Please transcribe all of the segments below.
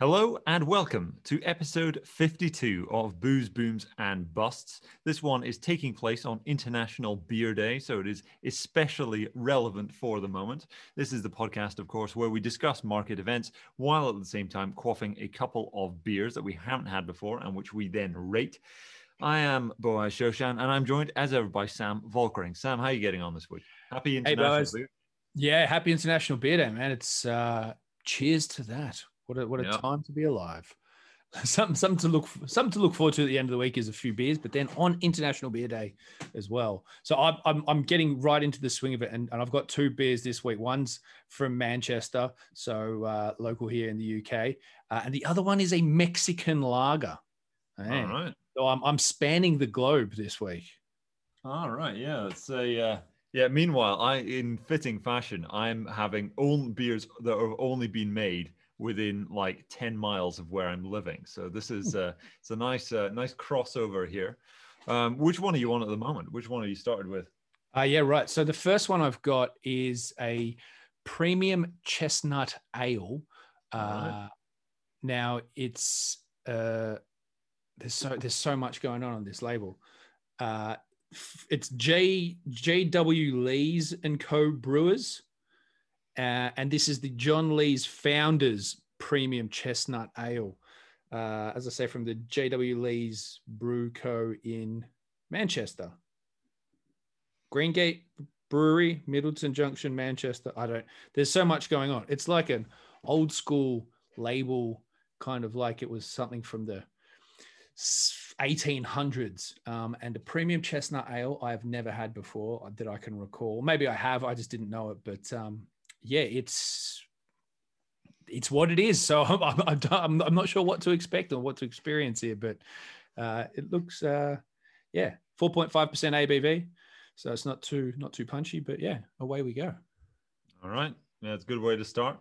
Hello and welcome to episode 52 of Booze, Booms and Busts. This one is taking place on International Beer Day, so it is especially relevant for the moment. This is the podcast, of course, where we discuss market events while at the same time quaffing a couple of beers that we haven't had before and which we then rate. I am Boaz Shoshan and I'm joined as ever by Sam Volkering. Sam, how are you getting on this week? Happy International hey, Yeah, happy International Beer Day, man. It's uh cheers to that. What a what a yep. time to be alive. something something to look something to look forward to at the end of the week is a few beers, but then on International Beer Day as well. So I'm I'm, I'm getting right into the swing of it, and, and I've got two beers this week. One's from Manchester, so uh, local here in the UK, uh, and the other one is a Mexican lager. Man. All right. So I'm I'm spanning the globe this week. All right. Yeah. It's a. Uh... Yeah. Meanwhile, I, in fitting fashion, I'm having only beers that have only been made within like 10 miles of where I'm living. So this is uh, it's a nice uh, nice crossover here. Um, which one are you on at the moment? Which one are you started with? Uh, yeah, right. So the first one I've got is a premium chestnut ale. Uh, right. Now it's uh, there's so there's so much going on on this label. Uh, it's J JW Lees and Co Brewers. Uh, and this is the John Lees Founders Premium Chestnut Ale. Uh, as I say, from the JW Lees Brew Co. in Manchester. Greengate Brewery, Middleton Junction, Manchester. I don't, there's so much going on. It's like an old school label, kind of like it was something from the 1800s. Um, and a premium chestnut ale I've never had before that I can recall. Maybe I have, I just didn't know it. But um, yeah, it's it's what it is. So I'm, I'm, I'm, not sure what to expect or what to experience here, but uh, it looks, uh, yeah, 4.5% ABV. So it's not too, not too punchy, but yeah, away we go. All right. Yeah, it's a good way to start.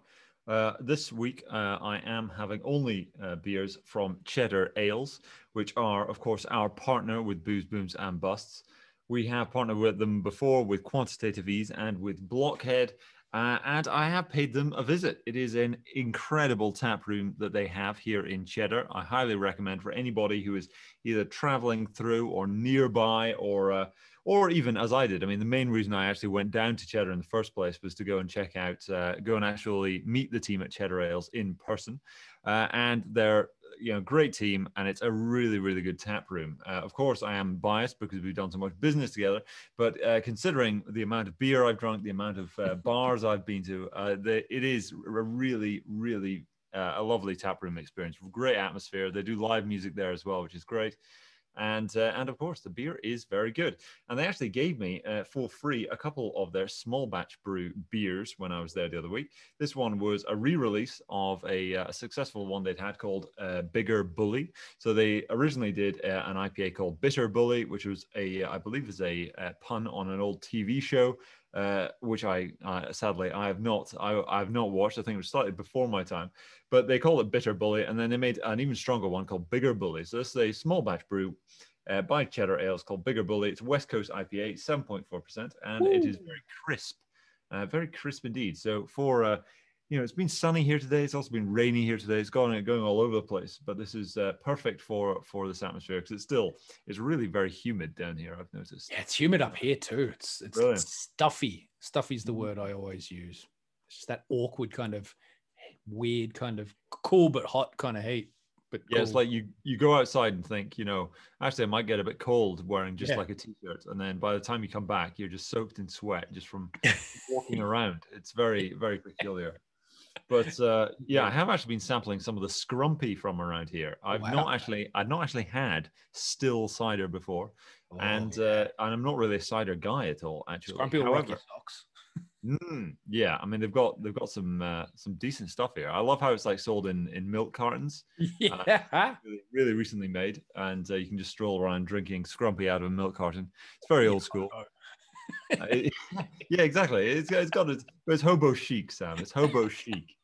Uh, this week, uh, I am having only uh, beers from Cheddar Ales, which are, of course, our partner with Booze, Booms, and Busts. We have partnered with them before with Quantitative Ease and with Blockhead, uh, and I have paid them a visit. It is an incredible tap room that they have here in Cheddar. I highly recommend for anybody who is either traveling through or nearby or uh, or even as I did. I mean, the main reason I actually went down to Cheddar in the first place was to go and check out, uh, go and actually meet the team at Cheddar Ales in person. Uh, and they're you know great team and it's a really really good tap room. Uh, of course i am biased because we've done so much business together but uh, considering the amount of beer i've drunk the amount of uh, bars i've been to uh, the, it is a really really uh, a lovely tap room experience. Great atmosphere. They do live music there as well which is great and uh, and of course the beer is very good. And they actually gave me uh, for free a couple of their small batch brew beers when I was there the other week. This one was a re-release of a, uh, successful one they'd had called uh, Bigger Bully. So they originally did uh, an IPA called Bitter Bully, which was a I believe is a, a pun on an old TV show uh, which I uh, sadly I have not I, I have not watched. I think it was slightly before my time, but they call it Bitter Bully, and then they made an even stronger one called Bigger Bully. So this is a small batch brew uh, by Cheddar Ales called Bigger Bully. It's West Coast IPA, seven point four percent, and Ooh. it is very crisp, uh, very crisp indeed. So for uh, you know, it's been sunny here today. It's also been rainy here today. It's going going all over the place. But this is uh, perfect for for this atmosphere because it's still it's really very humid down here. I've noticed. Yeah, it's humid up here too. It's it's, it's stuffy. Stuffy is the mm-hmm. word I always use. It's just that awkward kind of weird kind of cool but hot kind of heat. But yeah, it's like you you go outside and think, you know, actually I might get a bit cold wearing just yeah. like a t-shirt, and then by the time you come back, you're just soaked in sweat just from walking around. It's very very peculiar. But uh, yeah, I have actually been sampling some of the scrumpy from around here. I've wow. not actually, I've not actually had still cider before, oh, and yeah. uh, and I'm not really a cider guy at all. Actually, scrumpy However, socks. Mm, yeah, I mean they've got they've got some uh, some decent stuff here. I love how it's like sold in in milk cartons. Yeah, uh, really, really, recently made, and uh, you can just stroll around drinking scrumpy out of a milk carton. It's very old school. Yeah, exactly. It's, it's got it's, it's hobo chic, Sam. It's hobo chic.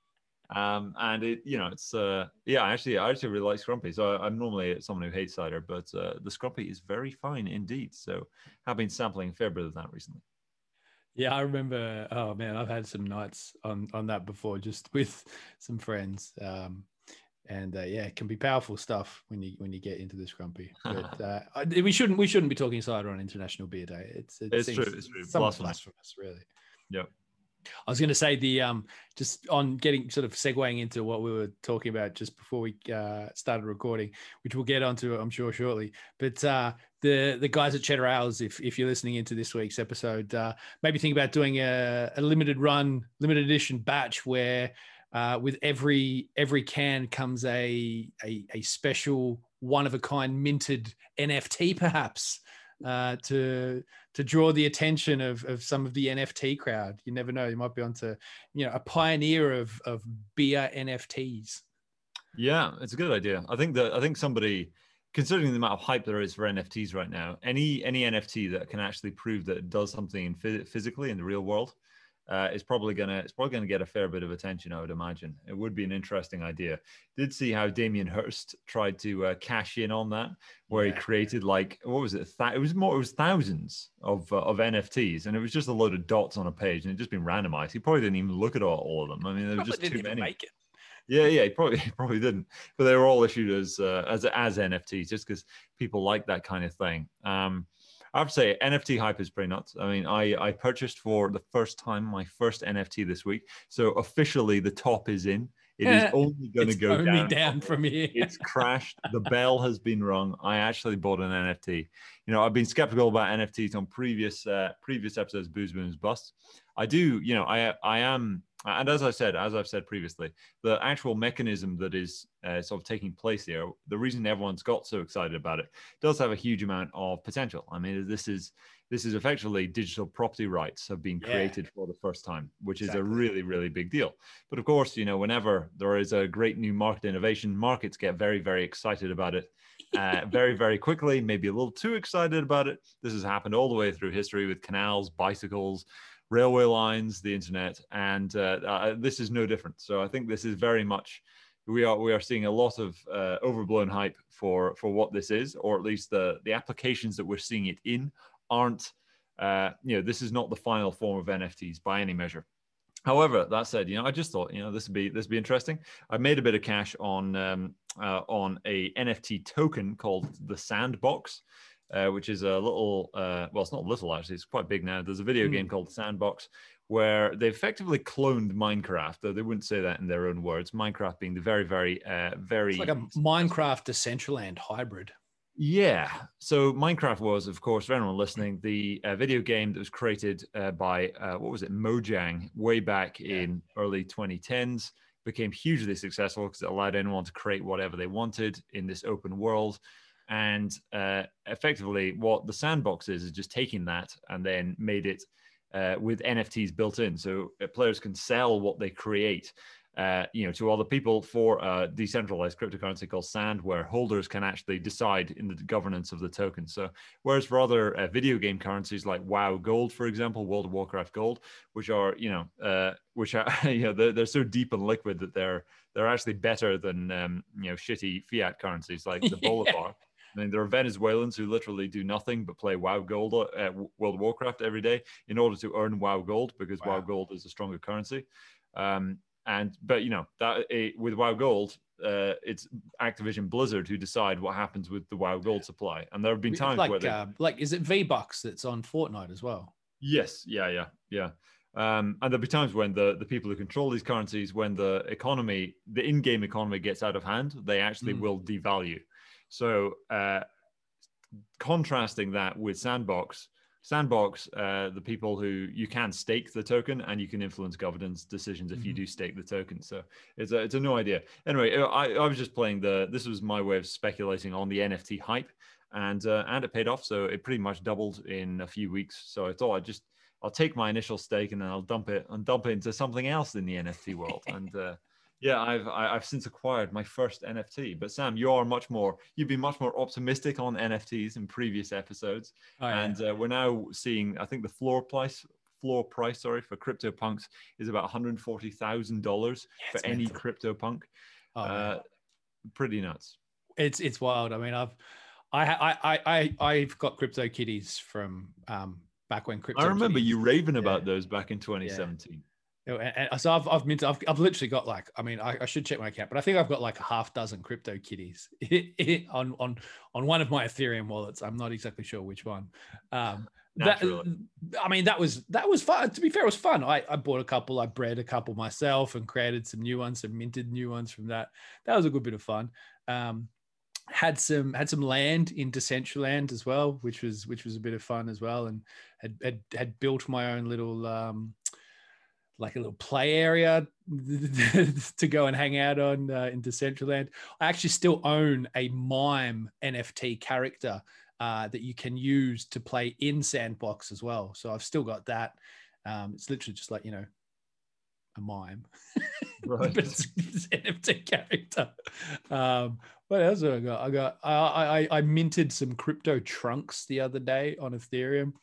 Um, and it, you know, it's uh, yeah. Actually, I actually really like Scrumpy. So I, am normally someone who hates cider, but uh, the Scrumpy is very fine indeed. So have been sampling a fair bit of that recently. Yeah, I remember. Oh man, I've had some nights on on that before, just with some friends. Um, and uh, yeah, it can be powerful stuff when you when you get into this scrumpy. But uh, we shouldn't we shouldn't be talking cider on International Beer Day. It's it it's true. It's true. Blasphemous. blasphemous, really. Yep. I was going to say the um just on getting sort of segueing into what we were talking about just before we uh, started recording, which we'll get onto I'm sure shortly. But uh, the the guys at Cheddar Ales, if if you're listening into this week's episode, uh, maybe think about doing a, a limited run, limited edition batch where uh, with every every can comes a, a, a special one of a kind minted NFT, perhaps uh, to to draw the attention of, of some of the NFT crowd. You never know; you might be onto you know a pioneer of of beer NFTs. Yeah, it's a good idea. I think that I think somebody, considering the amount of hype there is for NFTs right now, any any NFT that can actually prove that it does something physically in the real world uh, is probably gonna it's probably gonna get a fair bit of attention. I would imagine it would be an interesting idea. Did see how Damien Hirst tried to uh, cash in on that, where yeah. he created like what was it? Th- it was more. It was thousands of uh, of NFTs, and it was just a load of dots on a page, and it just been randomized. He probably didn't even look at all, all of them. I mean, there were just too many. Yeah, yeah, he probably he probably didn't, but they were all issued as uh, as as NFTs just because people like that kind of thing. Um, I have to say, NFT hype is pretty nuts. I mean, I, I purchased for the first time my first NFT this week. So officially, the top is in. It is only going to go down. down from here. it's crashed. The bell has been rung. I actually bought an NFT. You know, I've been skeptical about NFTs on previous uh, previous episodes, Booze Booms Busts. I do, you know, I I am and as I said, as I've said previously, the actual mechanism that is uh, sort of taking place here, the reason everyone's got so excited about it, does have a huge amount of potential. I mean, this is this is effectively digital property rights have been created yeah. for the first time, which exactly. is a really really big deal. But of course, you know, whenever there is a great new market innovation, markets get very very excited about it. Uh, very, very quickly, maybe a little too excited about it. This has happened all the way through history with canals, bicycles, railway lines, the internet, and uh, uh, this is no different. So I think this is very much we are we are seeing a lot of uh, overblown hype for for what this is, or at least the the applications that we're seeing it in aren't. Uh, you know, this is not the final form of NFTs by any measure. However, that said, you know, I just thought, you know, this would be this would be interesting. I made a bit of cash on um, uh, on a NFT token called the Sandbox, uh, which is a little, uh, well, it's not little actually, it's quite big now. There's a video mm. game called Sandbox where they effectively cloned Minecraft, though they wouldn't say that in their own words. Minecraft being the very, very, uh, very. It's like a Minecraft Decentraland hybrid. Yeah. So Minecraft was, of course, for anyone listening, the uh, video game that was created uh, by uh, what was it, Mojang, way back yeah. in early 2010s. Became hugely successful because it allowed anyone to create whatever they wanted in this open world. And uh, effectively, what the sandbox is is just taking that and then made it uh, with NFTs built in, so uh, players can sell what they create. Uh, you know, to other people for a decentralized cryptocurrency called Sand, where holders can actually decide in the governance of the token. So, whereas for other uh, video game currencies like WoW Gold, for example, World of Warcraft Gold, which are you know, uh, which are you know, they're, they're so deep and liquid that they're they're actually better than um, you know shitty fiat currencies like the Bolivar. I mean, there are Venezuelans who literally do nothing but play WoW Gold, uh, World of Warcraft every day in order to earn WoW Gold because wow, WoW Gold is a stronger currency. Um, and but you know that it, with WoW Gold, uh, it's Activision Blizzard who decide what happens with the WoW Gold supply. And there have been times like, where they, uh, like is it V Bucks that's on Fortnite as well? Yes, yeah, yeah, yeah. Um, and there'll be times when the, the people who control these currencies, when the economy, the in-game economy gets out of hand, they actually mm. will devalue. So uh, contrasting that with Sandbox, Sandbox, uh, the people who you can stake the token and you can influence governance decisions if mm-hmm. you do stake the token. So it's a, it's a new idea. Anyway, uh, I, I was just playing the, this was my way of speculating on the NFT hype and, uh, and it paid off. So it pretty much doubled in a few weeks. So I thought I'd just, I'll take my initial stake and then I'll dump it and dump it into something else in the NFT world. and, uh, yeah, I've I've since acquired my first NFT. But Sam, you are much more you've been much more optimistic on NFTs in previous episodes, oh, yeah. and uh, we're now seeing I think the floor price floor price sorry for CryptoPunks is about one hundred forty thousand yeah, dollars for any CryptoPunk. Oh, uh, pretty nuts. It's it's wild. I mean, I've I I I I've got crypto kitties from um back when crypto. I remember kitties, you raving about yeah. those back in 2017. You know, and, and so I've I've, minted, I've I've literally got like I mean I, I, should check my account, but I think I've got like a half dozen crypto kitties on on on one of my Ethereum wallets. I'm not exactly sure which one. Um, that, I mean that was that was fun. To be fair, it was fun. I, I bought a couple, I bred a couple myself, and created some new ones, some minted new ones from that. That was a good bit of fun. Um, had some had some land in Decentraland as well, which was which was a bit of fun as well, and had had, had built my own little um, like a little play area to go and hang out on uh, in Decentraland. I actually still own a mime NFT character uh, that you can use to play in Sandbox as well. So I've still got that. Um, it's literally just like you know a mime, right. but it's, it's NFT character. Um, what else have I got? I got I, I I minted some crypto trunks the other day on Ethereum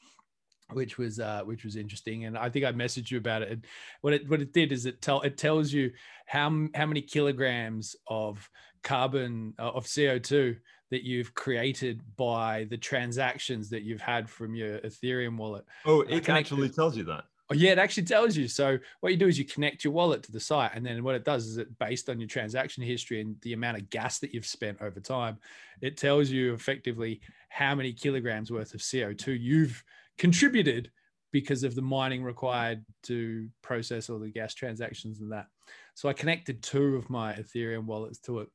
which was uh, which was interesting, and I think I messaged you about it. what it what it did is it tell it tells you how how many kilograms of carbon uh, of CO two that you've created by the transactions that you've had from your Ethereum wallet. Oh, it actually tells you that. Oh, yeah, it actually tells you. So what you do is you connect your wallet to the site, and then what it does is it based on your transaction history and the amount of gas that you've spent over time, it tells you effectively how many kilograms worth of CO2 you've contributed because of the mining required to process all the gas transactions and that. So I connected two of my Ethereum wallets to it.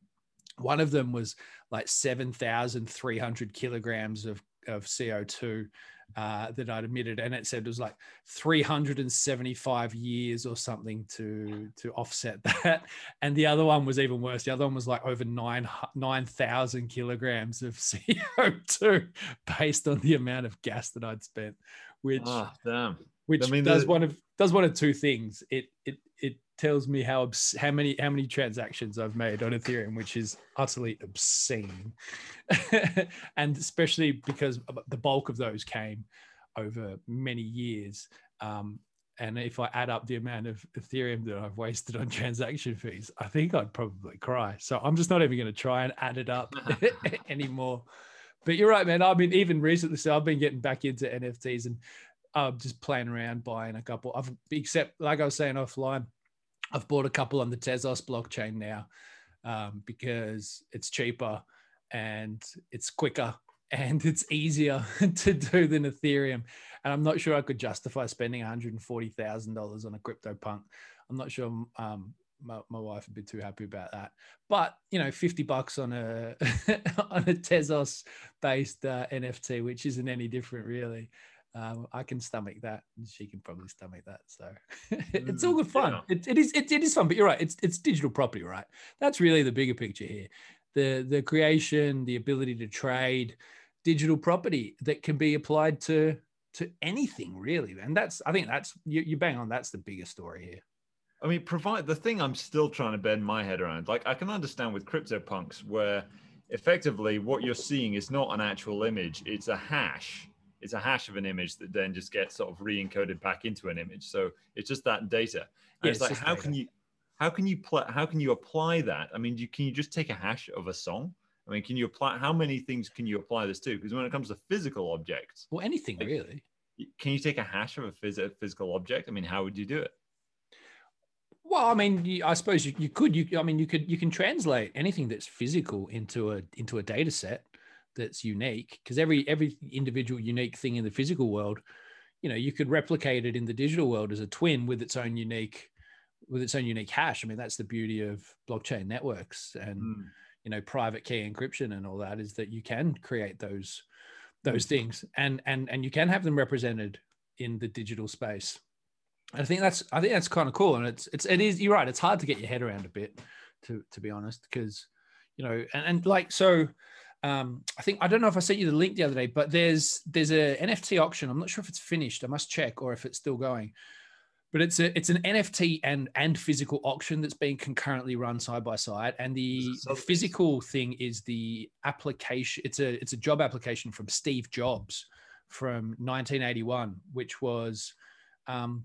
One of them was like 7,300 kilograms of, of CO2 uh, that I'd admitted, and it said it was like 375 years or something to to offset that. And the other one was even worse. The other one was like over nine 9,000 kilograms of CO2 based on the amount of gas that I'd spent, which oh, which I mean, does the... one of does one of two things. It it tells me how how many how many transactions I've made on Ethereum, which is utterly obscene, and especially because the bulk of those came over many years. Um, and if I add up the amount of Ethereum that I've wasted on transaction fees, I think I'd probably cry. So I'm just not even going to try and add it up anymore. But you're right, man. I mean, even recently, so I've been getting back into NFTs and I'm just playing around buying a couple. I've except like I was saying offline, I've bought a couple on the Tezos blockchain now um, because it's cheaper and it's quicker and it's easier to do than Ethereum. And I'm not sure I could justify spending $140,000 on a CryptoPunk. I'm not sure um, my, my, wife would be too happy about that. But you know, 50 bucks on a on a Tezos based uh, NFT, which isn't any different really um, I can stomach that. and She can probably stomach that. So it's all mm, good fun. Yeah. It, it is it, it is fun, but you're right. It's it's digital property, right? That's really the bigger picture here. The the creation, the ability to trade digital property that can be applied to to anything really. And that's I think that's you, you bang on. That's the bigger story here. I mean, provide the thing I'm still trying to bend my head around. Like I can understand with CryptoPunks where effectively what you're seeing is not an actual image; it's a hash it's a hash of an image that then just gets sort of re-encoded back into an image. So it's just that data. And yeah, it's, it's like how data. can you how can you pl- how can you apply that? I mean, you, can you just take a hash of a song? I mean, can you apply how many things can you apply this to? Because when it comes to physical objects, well, anything like, really. Can you take a hash of a phys- physical object? I mean, how would you do it? Well, I mean, I suppose you, you could. You, I mean, you could. You can translate anything that's physical into a into a data set that's unique because every every individual unique thing in the physical world you know you could replicate it in the digital world as a twin with its own unique with its own unique hash i mean that's the beauty of blockchain networks and mm. you know private key encryption and all that is that you can create those those things and and and you can have them represented in the digital space i think that's i think that's kind of cool and it's it's it is you're right it's hard to get your head around a bit to to be honest because you know and, and like so um, I think I don't know if I sent you the link the other day, but there's there's a NFT auction. I'm not sure if it's finished. I must check or if it's still going. But it's a it's an NFT and and physical auction that's being concurrently run side by side. And the, physical thing is the application. It's a it's a job application from Steve Jobs from 1981, which was um,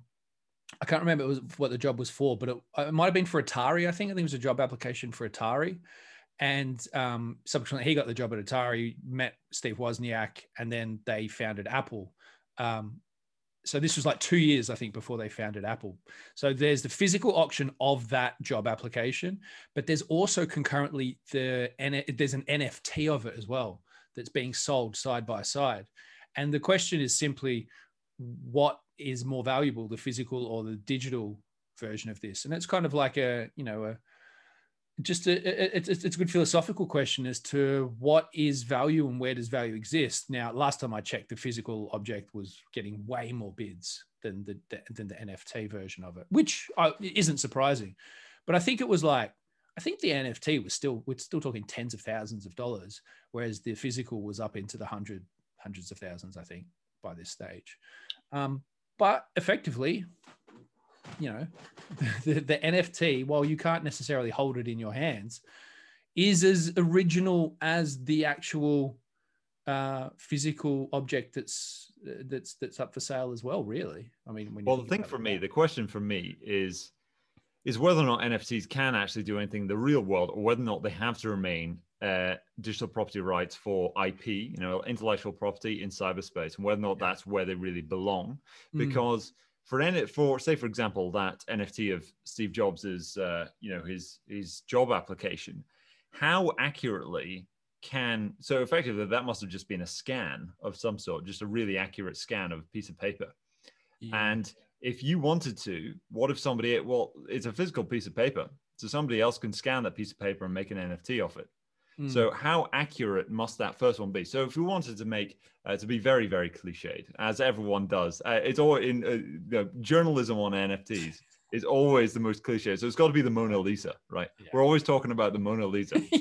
I can't remember what the job was for, but it, it might have been for Atari. I think I think it was a job application for Atari and um, subsequently he got the job at Atari, met Steve Wozniak, and then they founded Apple. Um, so this was like two years, I think, before they founded Apple. So there's the physical auction of that job application, but there's also concurrently the there's an NFT of it as well that's being sold side by side. And the question is simply, what is more valuable, the physical or the digital version of this? And it's kind of like a you know a just a, it's, it's a good philosophical question as to what is value and where does value exist. Now, last time I checked, the physical object was getting way more bids than the than the NFT version of it, which isn't surprising. But I think it was like I think the NFT was still we're still talking tens of thousands of dollars, whereas the physical was up into the hundred hundreds of thousands. I think by this stage, um, but effectively, you know, the, the NFT, while you can't necessarily hold it in your hands, is as original as the actual uh, physical object that's that's that's up for sale as well. Really, I mean, well, the thing for me, the question for me is is whether or not NFTs can actually do anything in the real world, or whether or not they have to remain uh, digital property rights for IP, you know, intellectual property in cyberspace, and whether or not that's where they really belong, mm. because. Mm for any for say for example that NFT of Steve Jobs's uh, you know his his job application, how accurately can so effectively that must have just been a scan of some sort, just a really accurate scan of a piece of paper, yeah. and if you wanted to, what if somebody well it's a physical piece of paper, so somebody else can scan that piece of paper and make an NFT of it. Mm. So how accurate must that first one be? So if we wanted to make uh, to be very very cliched, as everyone does, uh, it's all in uh, you know, journalism on NFTs is always the most cliche. So it's got to be the Mona Lisa, right? Yeah. We're always talking about the Mona Lisa. yeah,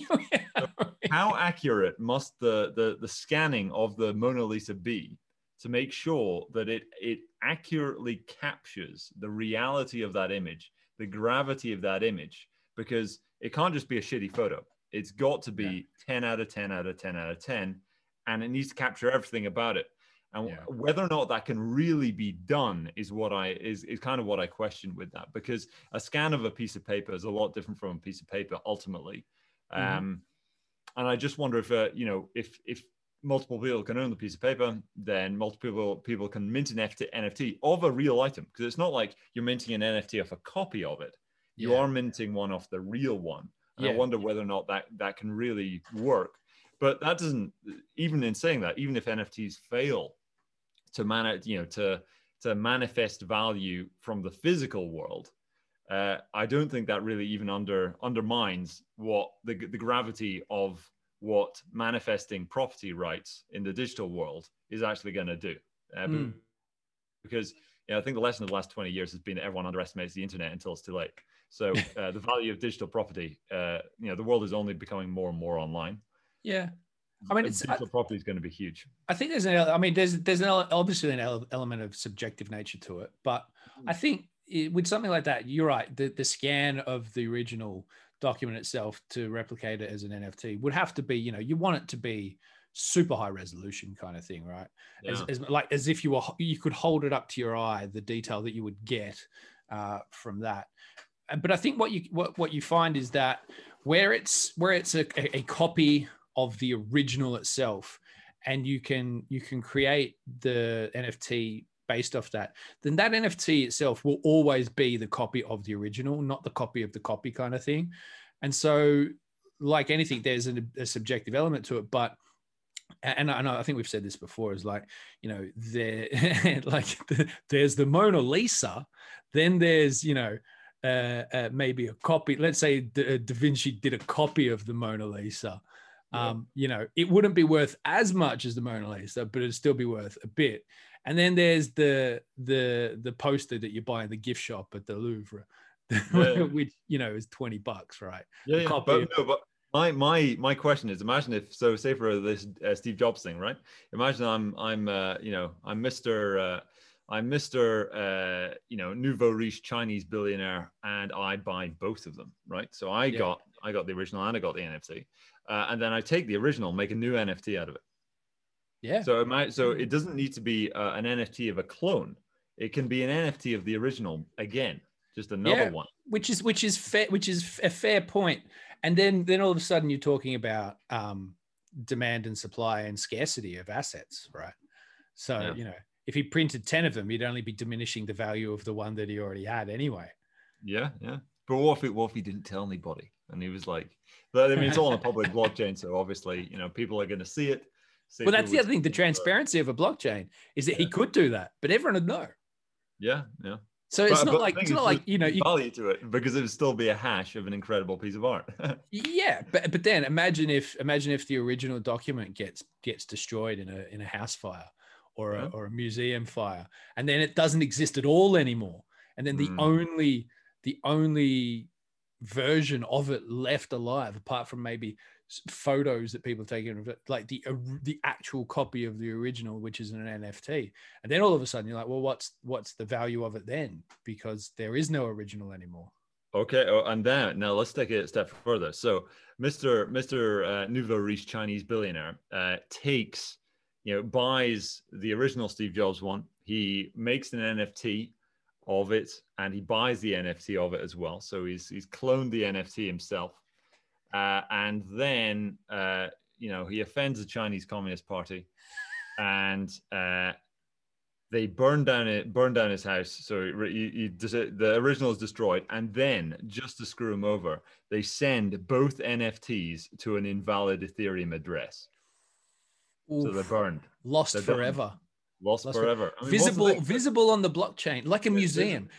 so how accurate must the, the the scanning of the Mona Lisa be to make sure that it it accurately captures the reality of that image, the gravity of that image, because it can't just be a shitty photo it's got to be yeah. 10 out of 10 out of 10 out of 10. And it needs to capture everything about it. And yeah. whether or not that can really be done is what I is, is kind of what I question with that because a scan of a piece of paper is a lot different from a piece of paper ultimately. Mm-hmm. Um, and I just wonder if uh, you know if if multiple people can own the piece of paper, then multiple people, people can mint an NFT NFT of a real item because it's not like you're minting an NFT of a copy of it. You yeah. are minting one off the real one. And yeah. I wonder whether or not that that can really work. But that doesn't even in saying that, even if NFTs fail to manage, you know, to to manifest value from the physical world, uh, I don't think that really even under undermines what the the gravity of what manifesting property rights in the digital world is actually going to do. Uh, mm. Because you know, I think the lesson of the last 20 years has been that everyone underestimates the internet until it's too late. So uh, the value of digital property, uh, you know, the world is only becoming more and more online. Yeah. I mean, it's digital I, property is going to be huge. I think there's an, I mean, there's there's an, obviously an element of subjective nature to it, but I hmm. think it, with something like that, you're right. The the scan of the original document itself to replicate it as an NFT would have to be, you know, you want it to be super high resolution kind of thing, right? Yeah. As, as, like as if you were you could hold it up to your eye, the detail that you would get uh, from that but I think what you what, what you find is that where it's where it's a, a copy of the original itself, and you can you can create the NFT based off that, then that NFT itself will always be the copy of the original, not the copy of the copy kind of thing. And so, like anything, there's a, a subjective element to it, but and I, I think we've said this before is like you know there like the, there's the Mona Lisa, then there's you know uh, uh, maybe a copy. Let's say da, uh, da, Vinci did a copy of the Mona Lisa. Um, yeah. You know, it wouldn't be worth as much as the Mona Lisa, but it'd still be worth a bit. And then there's the the the poster that you buy in the gift shop at the Louvre, yeah. which you know is twenty bucks, right? Yeah, yeah. But, no, but my my my question is: Imagine if so. Say for this uh, Steve Jobs thing, right? Imagine I'm I'm uh, you know I'm Mister. I'm Mr. Uh, you know, nouveau riche Chinese billionaire, and I buy both of them, right? So I yeah. got I got the original and I got the NFT, uh, and then I take the original, make a new NFT out of it. Yeah. So it might, so it doesn't need to be uh, an NFT of a clone. It can be an NFT of the original again, just another yeah, one. Which is which is fair, which is a fair point. And then then all of a sudden you're talking about um, demand and supply and scarcity of assets, right? So yeah. you know if he printed 10 of them, he'd only be diminishing the value of the one that he already had anyway. Yeah, yeah. But what if, it, what if he didn't tell anybody? And he was like, but I mean, it's all on a public blockchain. So obviously, you know, people are going to see it. see Well, that's the other thing. The transparency of a blockchain is that he could do that, but everyone would know. Yeah, yeah. So it's But- not but like it's not like you know you, value to it because it would still be a hash of an incredible piece of art. yeah, but but then imagine if imagine if the original document gets gets destroyed in a in a house fire or a, Yeah. or a museum fire, and then it doesn't exist at all anymore, and then the Mm. only the only version of it left alive, apart from maybe photos that people have taken of it, like the the actual copy of the original, which is an NFT, and then all of a sudden you're like, well, what's what's the value of it then? Because there is no original anymore. Okay, oh, and then now let's take it a step further. So, Mr. Mr. Uh, Nouveau Riche Chinese billionaire uh, takes, you know, buys the original Steve Jobs one. He makes an NFT of it, and he buys the NFT of it as well. So he's he's cloned the NFT himself, uh, and then uh, you know he offends the Chinese Communist Party, and uh, they burn down it, burn down his house. So you, you, the original is destroyed, and then just to screw him over, they send both NFTs to an invalid Ethereum address. So they're burned, lost they're done. forever. lost, Lost for- forever. I mean, visible visible on the blockchain like a Yeah, museum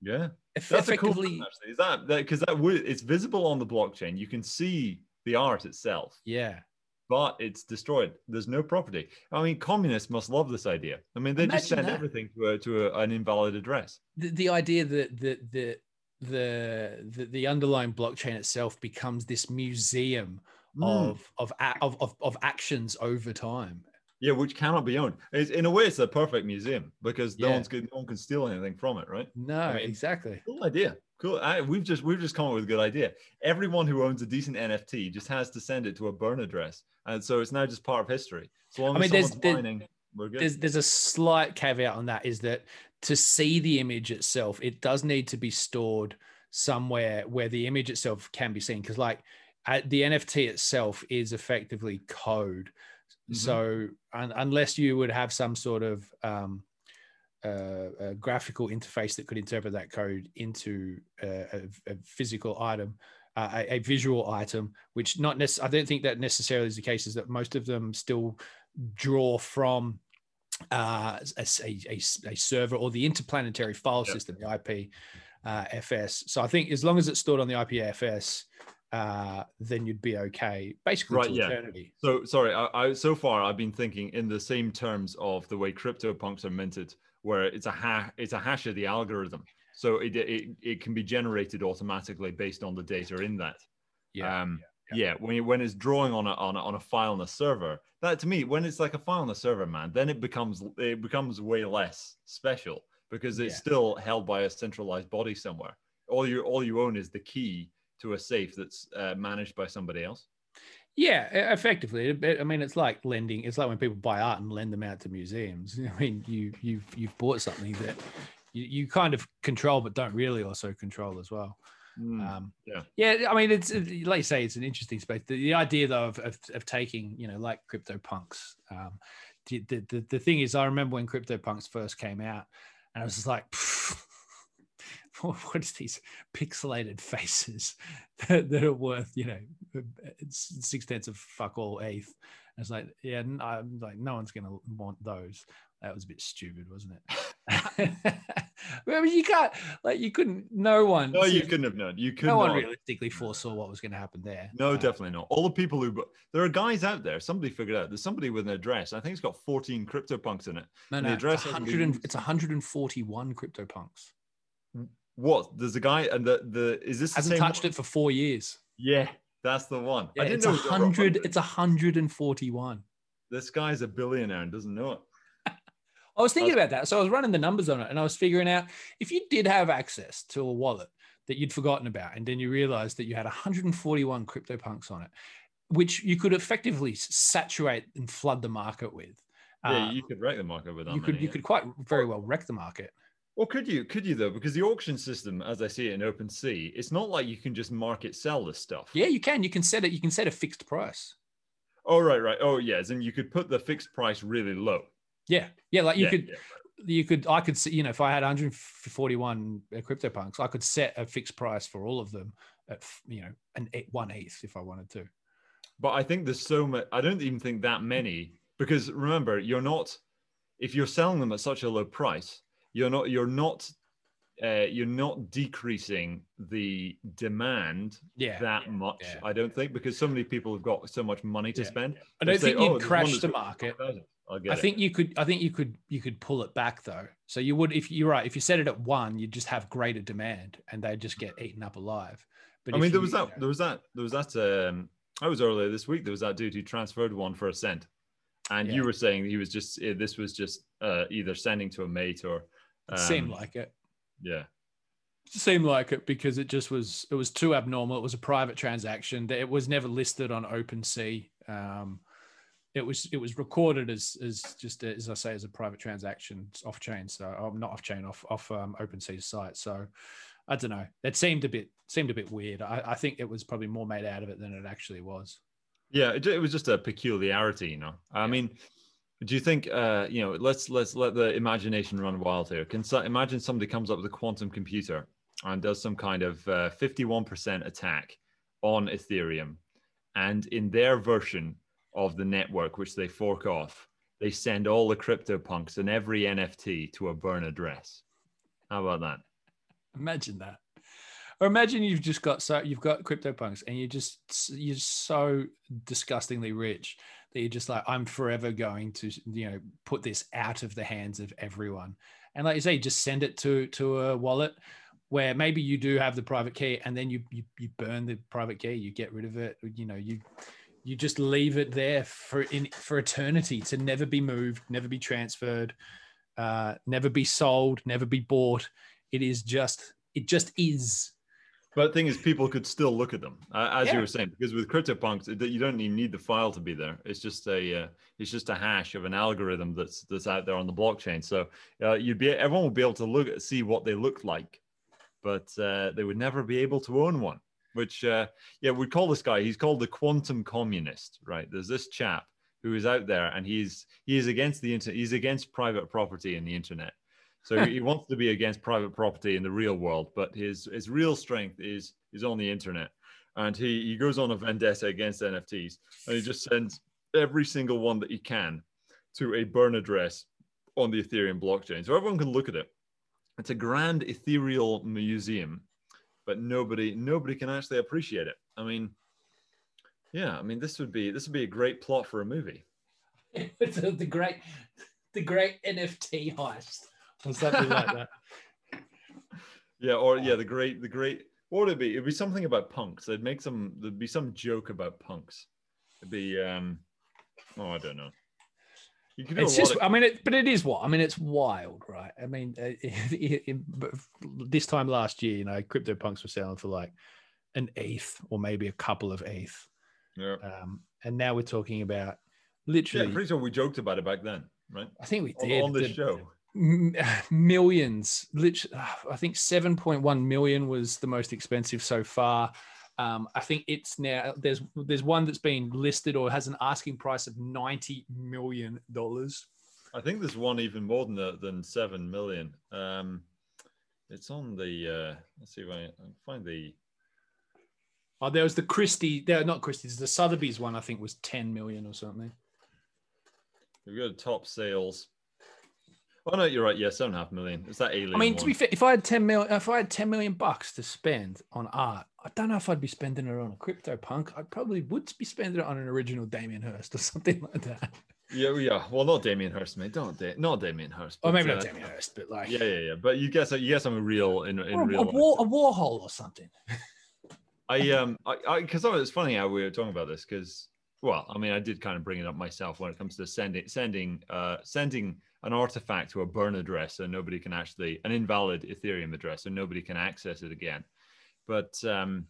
Yeah, Eff- that's a cool effectively actually. Is that because that, would it's visible on the blockchain? You can see the art itself, yeah but it's destroyed. There's no property. I mean, communists must love this idea. I mean, they just send that. everything to a, to a, an invalid address. the, the idea that the, the the the the underlying blockchain itself becomes this museum Mm. of, of of of of actions over time Yeah, which cannot be owned. It's, in a way, it's a perfect museum because no one's good, no one can steal anything from it, right? no mean- exactly Cool idea. Cool. I, we've just we've just come up with a good idea. Everyone who owns a decent NFT just has to send it to a burn address, and so it's now just part of history. So long I mean, as there's- there's- mining, we're good. there's there's a slight caveat on that is that to see the image itself it does need to be stored somewhere where the image itself can be seen because like the nft itself is effectively code Mhm. so un- unless you would have some sort of um, uh, a graphical interface that could interpret that code into a, a, physical item uh, a, a visual item which not necess- i don't think that necessarily is the case is that most of them still draw from uh, a, a, a, server or the interplanetary file Yeah. system, the IP uh, FS. So I think as long as it's stored on the IPFS, uh, then you'd be okay, basically Right, to yeah. eternity. So sorry, I, I so far I've been thinking in the same terms of the way crypto punks are minted, where it's a hash, it's a hash of the algorithm. So it, it it can be generated automatically based on the data in that. Yeah. um, yeah. yeah. When you, when it's drawing on a, on a on a file on a server, that to me, when it's like a file on a server, man, then it becomes it becomes way less special because it's Yeah. still held by a centralized body somewhere. All you all you own is the key to a safe that's uh, managed by somebody else. Yeah, effectively. I mean, it's like lending. It's like when people buy art and lend them out to museums. I mean, you you've you've bought something that you, you kind of control, but don't really also control as well. Mm. Um, yeah. yeah. I mean, it's like you say, it's an interesting space. The, the idea though of, of of taking, you know, like crypto punks. Um, the, the the thing is, I remember when crypto punks first came out, and I was just like. is these pixelated faces that, that are worth, you know, six tenths of fuck all eth? And it's like, yeah, i'm like, no one's gonna want those. That was a bit stupid, wasn't it? I mean, you can't like you couldn't. No one. No, you couldn't have known. You could no one not. realistically foresaw what was going to happen there. No, Uh, definitely not. All the people who, bu- there are guys out there. Somebody figured out. There's somebody with an address. I think it's got 14 CryptoPunks in it. No, the no, address it's, hasn't 100 and, it's 141 CryptoPunks. What? There's a guy, and the the is this Hasn't same touched one? it for four years. Yeah, that's the one. Yeah, I didn't it's know a it was over hundred. 100. It's 141. This guy's a billionaire and doesn't know it. I was thinking That's- about that. So I was running the numbers on it and I was figuring out if you did have access to a wallet that you'd forgotten about, and then you realized that you had 141 CryptoPunks on it, which you could effectively saturate and flood the market with. Yeah, uh, you could wreck the market with that. you could many, you yeah. could quite very well wreck the market. Or could you? Could you though? Because the auction system, as I see it in OpenSea, it's not like you can just market sell this stuff. Yeah, you can. You can set it. You can set a fixed price. Oh right, right. Oh yes, and you could put the fixed price really low. Yeah, yeah. Like you Yeah, could, yeah. you could, I could see, you know, if I had 141 crypto punks, I could set a fixed price for all of them at, you know, an eight, one eth if I wanted to. But I think there's so much. I don't even think that many because remember, you're not. If you're selling them at such a low price, you're not. You're not. Uh, you're not decreasing the demand Yeah. that much. yeah. I don't think because so many people have got so much money to Yeah. spend. I don't think "Oh, you'd there's one crash the market. I'll get I it. think you could. I think you could. You could pull it back though. So you would, if you're right, if you set it at one, you'd just have greater demand, and they'd just get eaten up alive. But I mean, there you- was you that. know- There was that. There was that. Um, I was earlier this week. There was that dude who transferred one for a cent, and Yeah. you were saying he was just. eh, This was just uh, either sending to a mate or. It seemed um, like it. Yeah. It seemed like it because it just was. It was too abnormal. It was a private transaction. It was never listed on OpenSea. Um, it was it was recorded as as just as I say as a private transaction off chain. So I'm not off chain off off um, OpenSea's site. So I don't know. It seemed a bit seemed a bit weird. I, I think it was probably more made out of it than it actually was. Yeah, it, it was just a peculiarity, you know. I Yeah. mean, do you think, uh, you know, let's let's let the imagination run wild here. Can so, imagine somebody comes up with a quantum computer and does some kind of uh, 51% attack on Ethereum, and in their version of the network, which they fork off, they send all the crypto punks and every NFT to a burn address. How about that? Imagine that. Or imagine you've just got so you've got CryptoPunks and you just you're so disgustingly rich that you're just like I'm forever going to you know put this out of the hands of everyone. And like you say, just send it to to a wallet where maybe you do have the private key and then you you, you burn the private key, you get rid of it, you know, you you just leave it there for in for eternity to never be moved, never be transferred, uh, never be sold, never be bought. It is just it just is. But the thing is, people could still look at them, uh, as Yeah. you were saying, because with CryptoPunks, it- you don't even need the file to be there. It's just a uh, it's just a hash of an algorithm that's that's out there on the blockchain. So uh, you'd be everyone would be able to look at see what they look like, but uh, they would never be able to own one. Which uh, yeah, we call this guy. He's called the quantum communist, right? There's this chap who is out there, and he's he is against the internet. He's against private property in the internet. So he wants to be against private property in the real world, but his his real strength is is on the internet. And he he goes on a vendetta against NFTs, and he just sends every single one that he can to a burn address on the Ethereum blockchain, so everyone can look at it. It's a grand ethereal museum, but nobody nobody can actually appreciate it. I mean, yeah, I mean this would be this would be a great plot for a movie. the, great the great NFT heist or something like that. Yeah, or yeah, the great, the great. What would it be? It'd be something about punks. They'd make some. There'd be some joke about punks. It'd be. um Oh, I don't know. You could do It's just, of- I mean, it, but it is what I mean. It's wild, right? I mean, uh, it, it- this time last year, you know, crypto punks were selling for like an eth or maybe a couple of eth, yeah. um, and now we're talking about literally. yeah, pretty sure we joked about it back then, right? I think we On, did on this the- show. millions. Literally, I think seven point one million was the most expensive so far. Um, I think it's now there's there's one that's been listed or has an asking price of ninety million dollars. I think there's one even more than than seven million. Um, it's on the. uh Let's see if I, can find the. Oh, there was the Christie. There, not Christie's. The Sotheby's one, I think, was ten million or something. We've got top sales. Oh no, you're right. Yeah, seven and a half million. It's that alien. I mean, to one. be fair, if I had ten mil, if I had ten million bucks to spend on art, I don't know if I'd be spending it on a crypto punk. I probably would be spending it on an original Damien Hirst or something like that. Yeah, yeah. Well, not Damien Hirst, mate. Don't da- not Damien Hirst. Or maybe uh, not Damien Hirst, but like Yeah, yeah, yeah. But you guess you guess I'm a real in, in a, real. a, war, a Warhol or something. I um I because it's funny how we were talking about this because well I mean I did kind of bring it up myself when it comes to sending sending uh sending an artifact to a burn address so nobody can actually an invalid Ethereum address so nobody can access it again. But um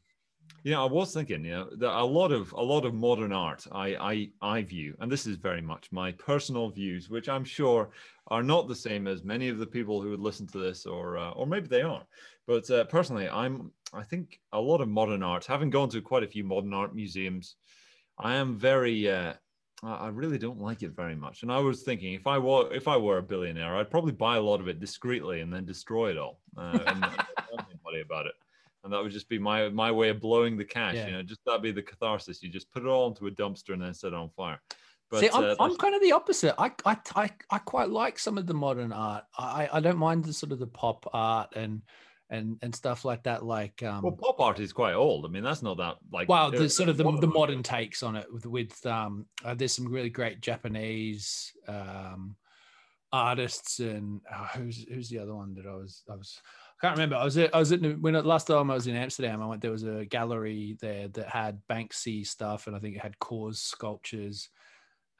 you know I was thinking you know that a lot of a lot of modern art I I I view and this is very much my personal views which I'm sure are not the same as many of the people who would listen to this or uh, or maybe they are but uh, personally i'm i think a lot of modern art having gone to quite a few modern art museums i am very uh, I really don't like it very much. And I was thinking, if I were if I were a billionaire, I'd probably buy a lot of it discreetly and then destroy it all uh, and not tell anybody about it. And that would just be my my way of blowing the cash. Yeah. You know, just that'd be the catharsis. You just put it all into a dumpster and then set it on fire. But See, I'm, uh, I'm kind of the opposite. I, I, I, I quite like some of the modern art. I, I don't mind the sort of the pop art and and and stuff like that. Like, um, well, pop art is quite old. I mean, that's not that like. well, uh, the sort of the, modern the modern takes on it with with um, uh, there's some really great Japanese um, artists and uh, who's who's the other one that I was I was I can't remember. I was at, I was at when last time I was in Amsterdam. I went there was a gallery there that had Banksy stuff and I think it had KAWS sculptures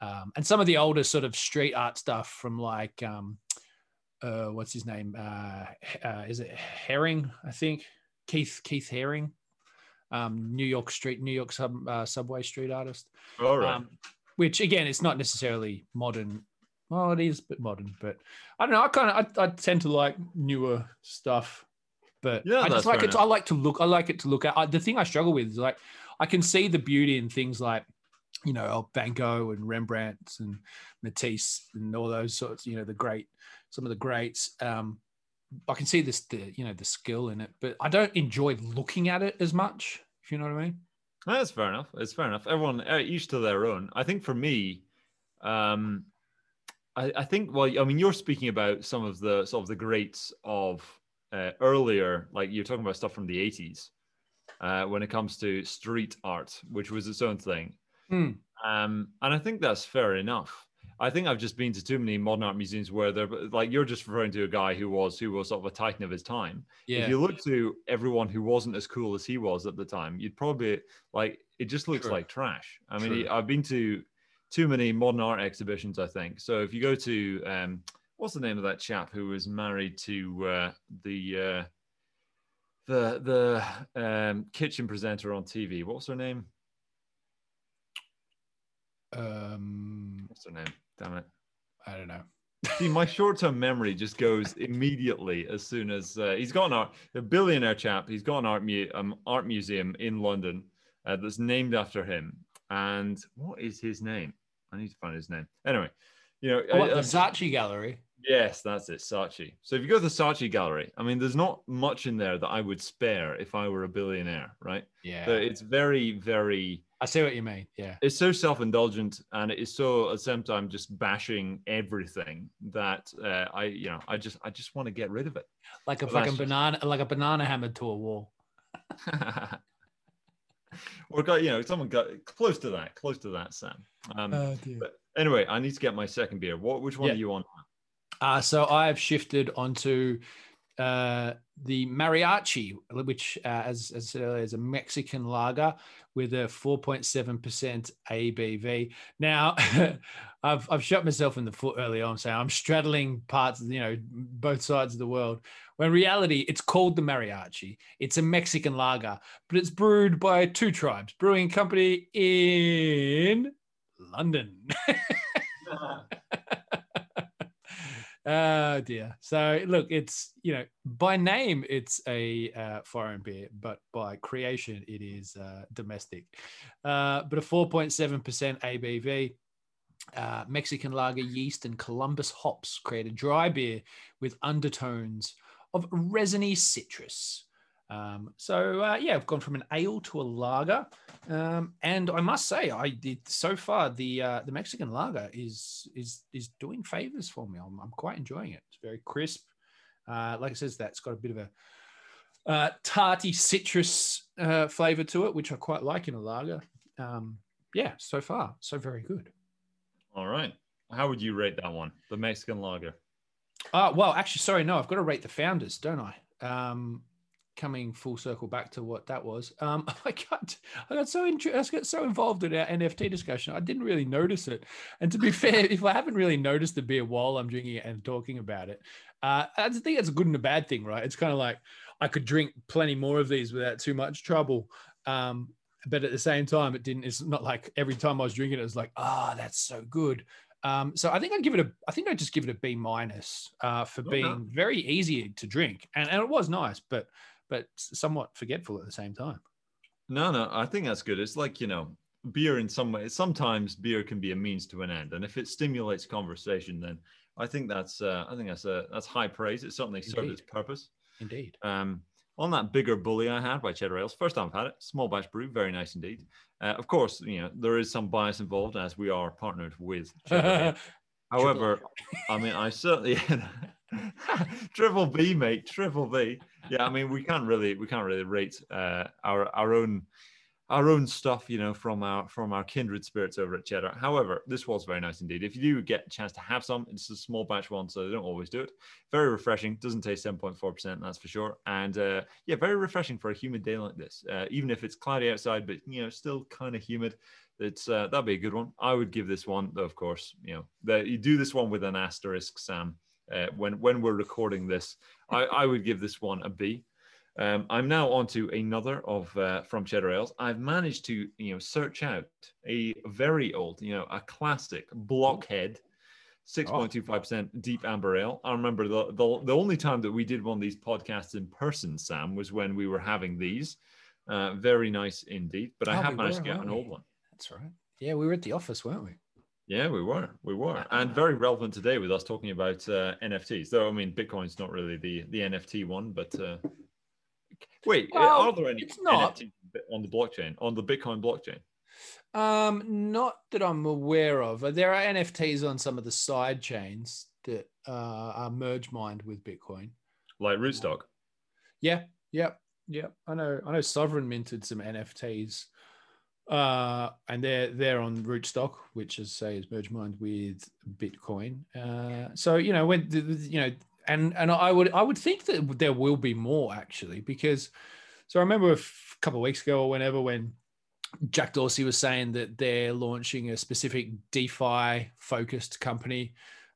um, and some of the older sort of street art stuff from like um, uh, what's his name? Uh, uh, is it Haring? I think Keith Keith Haring, um, New York street, New York sub, uh, subway street artist. All right. Um, which again, it's not necessarily modern. Well, it is a bit modern, but I don't know. I kind of I, I tend to like newer stuff, but Yeah, I just like it. To, I like to look. I like it to look at. I, the thing I struggle with is like I can see the beauty in things like you know Gogh and Rembrandt and Matisse and all those sorts. You know the great some of the greats. Um, I can see this the you know the skill in it, but I don't enjoy looking at it as much. If you know what I mean. That's fair enough. It's fair enough. Everyone, uh, each to their own. I think for me, um, I, I think. Well, I mean, you're speaking about some of the sort of the greats of uh, earlier, like you're talking about stuff from the '80s, uh, when it comes to street art, which was its own thing. Hmm. Um, and I think that's fair enough. I think I've just been to too many modern art museums where they're like you're just referring to a guy who was who was sort of a titan of his time Yeah. if you look to everyone who wasn't as cool as he was at the time, you'd probably like it just looks True. like trash. I mean, True. I've been to too many modern art exhibitions, I think. So if you go to um, what's the name of that chap who was married to uh, the uh, the the um, kitchen presenter on TV? What's her name? Um, What's her name? Damn it. I don't know. See, my short-term memory just goes immediately as soon as uh, he's got an art, a billionaire chap. He's got an art, mu- um, art museum in London uh, that's named after him. And what is his name? I need to find his name. Anyway, you know, Oh, what, I- the I'm- Saatchi Gallery. yes, that's it, Saatchi. So if you go to the Saatchi Gallery, I mean, there's not much in there that I would spare if I were a billionaire, right? Yeah, So it's very, very I see what you mean. Yeah, it's so self-indulgent and it is so at the same time just bashing everything that uh, I you know I just I just want to get rid of it. like a Well, fucking that's just- banana, like a banana hammered to a wall. or got you know someone got close to that, close to that, Sam. Um, dear. but anyway, I need to get my second beer. What which one Yeah. are you on? Uh, so I've shifted onto uh, the mariachi, which, uh, as, as earlier, is a Mexican lager with a 4.7% ABV. Now, I've, I've shot myself in the foot early on, saying I'm straddling parts, you know, both sides of the world. When reality, it's called the mariachi. It's a Mexican lager, but it's brewed by two tribes, brewing company in London. Oh dear. So look, it's you know by name it's a uh, foreign beer, but by creation it is uh, domestic. Uh, but a 4.7% ABV. Uh, Mexican lager yeast and Columbus hops create a dry beer with undertones of resiny citrus. Um, so uh, yeah, I've gone from an ale to a lager, um, and I must say, I did so far the uh, the Mexican lager is is is doing favors for me. I'm, I'm quite enjoying it. It's very crisp. Uh, like I says, that's got a bit of a uh, tarty citrus uh, flavor to it, which I quite like in a lager. Um, yeah, so far, so very good. All right. How would you rate that one? The Mexican lager. Uh, well, actually, sorry, no, I've got to rate the founders, don't I? Um, coming full circle back to what that was. Um, I got, I got so intri- I got so involved in our NFT discussion, I didn't really notice it. And to be fair, if I haven't really noticed the beer while I'm drinking it and talking about it, uh, I think it's a good and a bad thing, right? It's kind of like I could drink plenty more of these without too much trouble. Um, but at the same time, it didn't. It's not like every time I was drinking it, it was like, ah, that's so good. Um, so I think I'd give it a, I think I'd just give it a B minus uh, for Okay. being very easy to drink, and, and it was nice, but but somewhat forgetful at the same time. No, no, I think that's good. It's like, you know, beer in some way. Sometimes beer can be a means to an end, and if it stimulates conversation, then I think that's uh, I think that's a that's high praise. It certainly served its purpose. Indeed. Um, on that bigger bully I had by Cheddar Ales, first time I've had it, small batch brew, very nice indeed. Uh, of course, you know there is some bias involved as we are partnered with. Cheddar However, I mean, I certainly triple B, mate, triple B. Yeah, I mean, we can't really we can't really rate uh, our our own our own stuff, you know, from our from our kindred spirits over at Cheddar. However, this was very nice indeed. If you do get a chance to have some, it's a small batch one, so they don't always do it. Very refreshing. Doesn't taste seven point four percent, that's for sure. And uh, yeah, very refreshing for a humid day like this. Uh, even if it's cloudy outside, but you know, still kind of humid. It's uh, that'd be a good one. I would give this one, though. Of course, you know, the, you do this one with an asterisk, Sam. Uh, when when we're recording this, I, I would give this one a B. Um, I'm now on to another of uh, from Cheddar Ales. I've managed to you know search out a very old, you know, a classic blockhead. 6.25% deep amber ale. I remember the, the the only time that we did one of these podcasts in person, Sam, was when we were having these. Uh, very nice indeed. But I Oh, have we managed were, to get an we? old one. That's right. Yeah, we were at the office, weren't we? Yeah, we were, we were, and very relevant today with us talking about uh, NFTs. Though I mean, Bitcoin's not really the the NFT one, but uh, wait, uh, Well, are there any it's not. NFTs on the blockchain on the Bitcoin blockchain? Um, not that I'm aware of. There are NFTs on some of the side chains that uh, are merge mined with Bitcoin. like Rootstock? Yeah, yep, yep. I know. I know. Sovryn minted some NFTs, uh, and they're they're on Rootstock, which, as say, is merge mined with Bitcoin. Uh, so you know when you know, and and I would I would think that there will be more actually because. So I remember a f- couple of weeks ago or whenever when Jack Dorsey was saying that they're launching a specific DeFi focused company.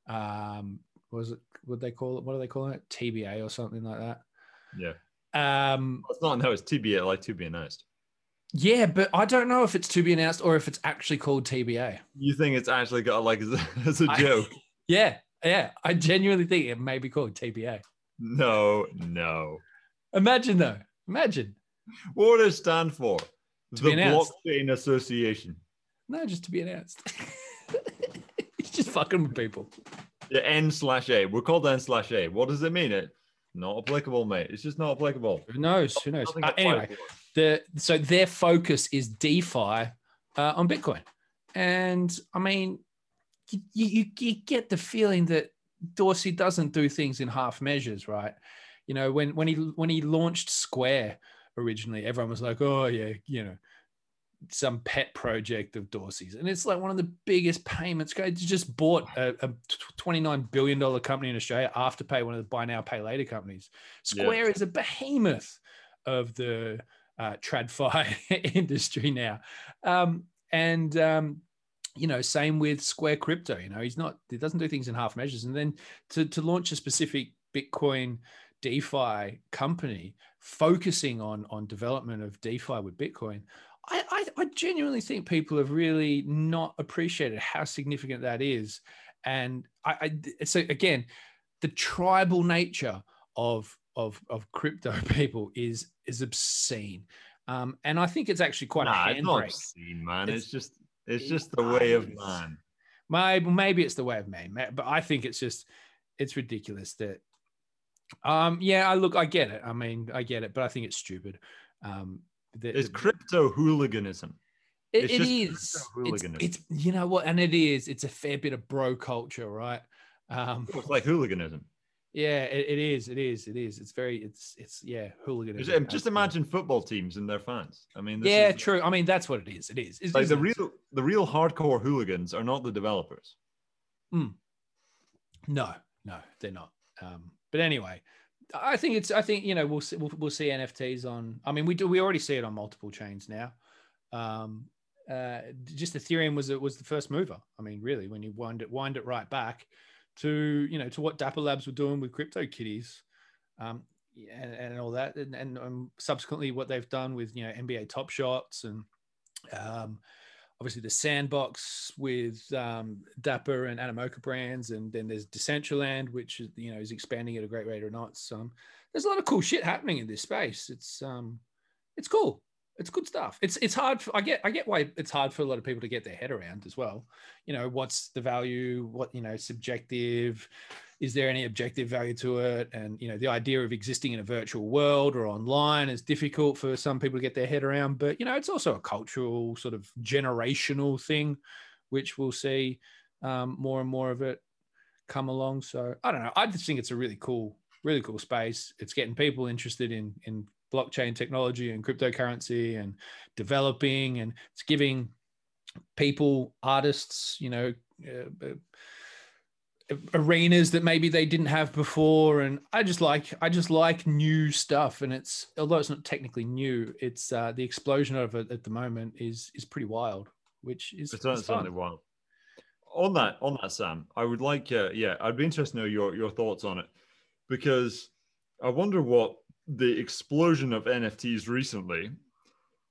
Um, what was it? What they call it? What do they call it? TBA or something like that. Yeah, Um, it's not. No, it's TBA, like to be announced. Yeah, but I don't know if it's to be announced or if it's actually called TBA. You think it's actually got like as a, as a I- joke? Yeah, yeah. I genuinely think it may be called TBA. no, no. Imagine though. Imagine. What does it stand for? To the. Blockchain Association. No, just to be announced. it's just fucking with people. Yeah, N slash A. We're called N slash A. What does it mean? It not applicable, mate. It's just not applicable. Who knows? Who knows? Uh, anyway. The so their focus is DeFi uh, on Bitcoin, and I mean, you, you you get the feeling that Dorsey doesn't do things in half measures, right? You know, when when he when he launched Square originally, everyone was like, "Oh yeah, you know." Some pet project of Dorsey's, and it's like one of the biggest payments. Guys just bought a, a twenty-nine billion dollar company in Australia, Afterpay, one of the buy now, pay later companies. Yeah. Square is a behemoth of the uh, tradfi industry now. Um, and, um, you know, same with Square Crypto. You know, he's not, he doesn't do things in half measures. And then to, to launch a specific Bitcoin DeFi company focusing on, on development of DeFi with Bitcoin, I, I, I genuinely think people have really not appreciated how significant that is. And I, I so again, the tribal nature of of of crypto people is is obscene, um, and I think it's actually quite nah, a it's not obscene, man. It's- It's, just it's it just the way of man. Maybe maybe it's the way of man, but I think it's just it's ridiculous that. Um. Yeah. I look. I get it. I mean, I get it, but I think it's stupid. Um. the- It's crypto hooliganism. It, It's it is. crypto It's, hooliganism. it's you know what, and it is. It's a fair bit of bro culture, right? Um, It's like hooliganism. Yeah, it, it is. It is. It is. It's very. It's. It's yeah, hooliganism. Just, imagine football teams and their fans. I mean, this Yeah, is, true. I mean, that's what it is. It is. It's, Like the real, the real hardcore hooligans are not the developers. No, no, they're not. Um, but anyway, I think it's. I think you know we'll see, we'll, we'll see NFTs on. I mean, we do. We already see it on multiple chains now. Um, uh, just Ethereum was it was the first mover. I mean, really, when you wind it wind it right back to you know to what Dapper Labs were doing with crypto kitties. Um, and, and all that, and, and subsequently what they've done with you know NBA Top Shots and um, obviously the sandbox with um, Dapper and Animoca brands, and then there's Decentraland, which is, you know is expanding at a great rate or not. So um, there's a lot of cool shit happening in this space. It's um, it's cool. It's good stuff. It's it's hard. For, I get I get why it's hard for a lot of people to get their head around as well. You know, what's the value? What you know, subjective. Is there any objective value to it? And you know, the idea of existing in a virtual world or online is difficult for some people to get their head around. But you know, it's also a cultural sort of generational thing, which we'll see um, more and more of it come along. So I don't know. I just think it's a really cool, really cool space. It's getting people interested in in blockchain technology and cryptocurrency and developing and it's giving people artists you know uh, uh, arenas that maybe they didn't have before. And i just like i just like new stuff. And it's although it's not technically new it's uh, the explosion of it at the moment is is pretty wild which is it's certainly wild. On that on that sam i would like uh, yeah i'd be interested to know your your thoughts on it. Because i wonder what the explosion of NFTs recently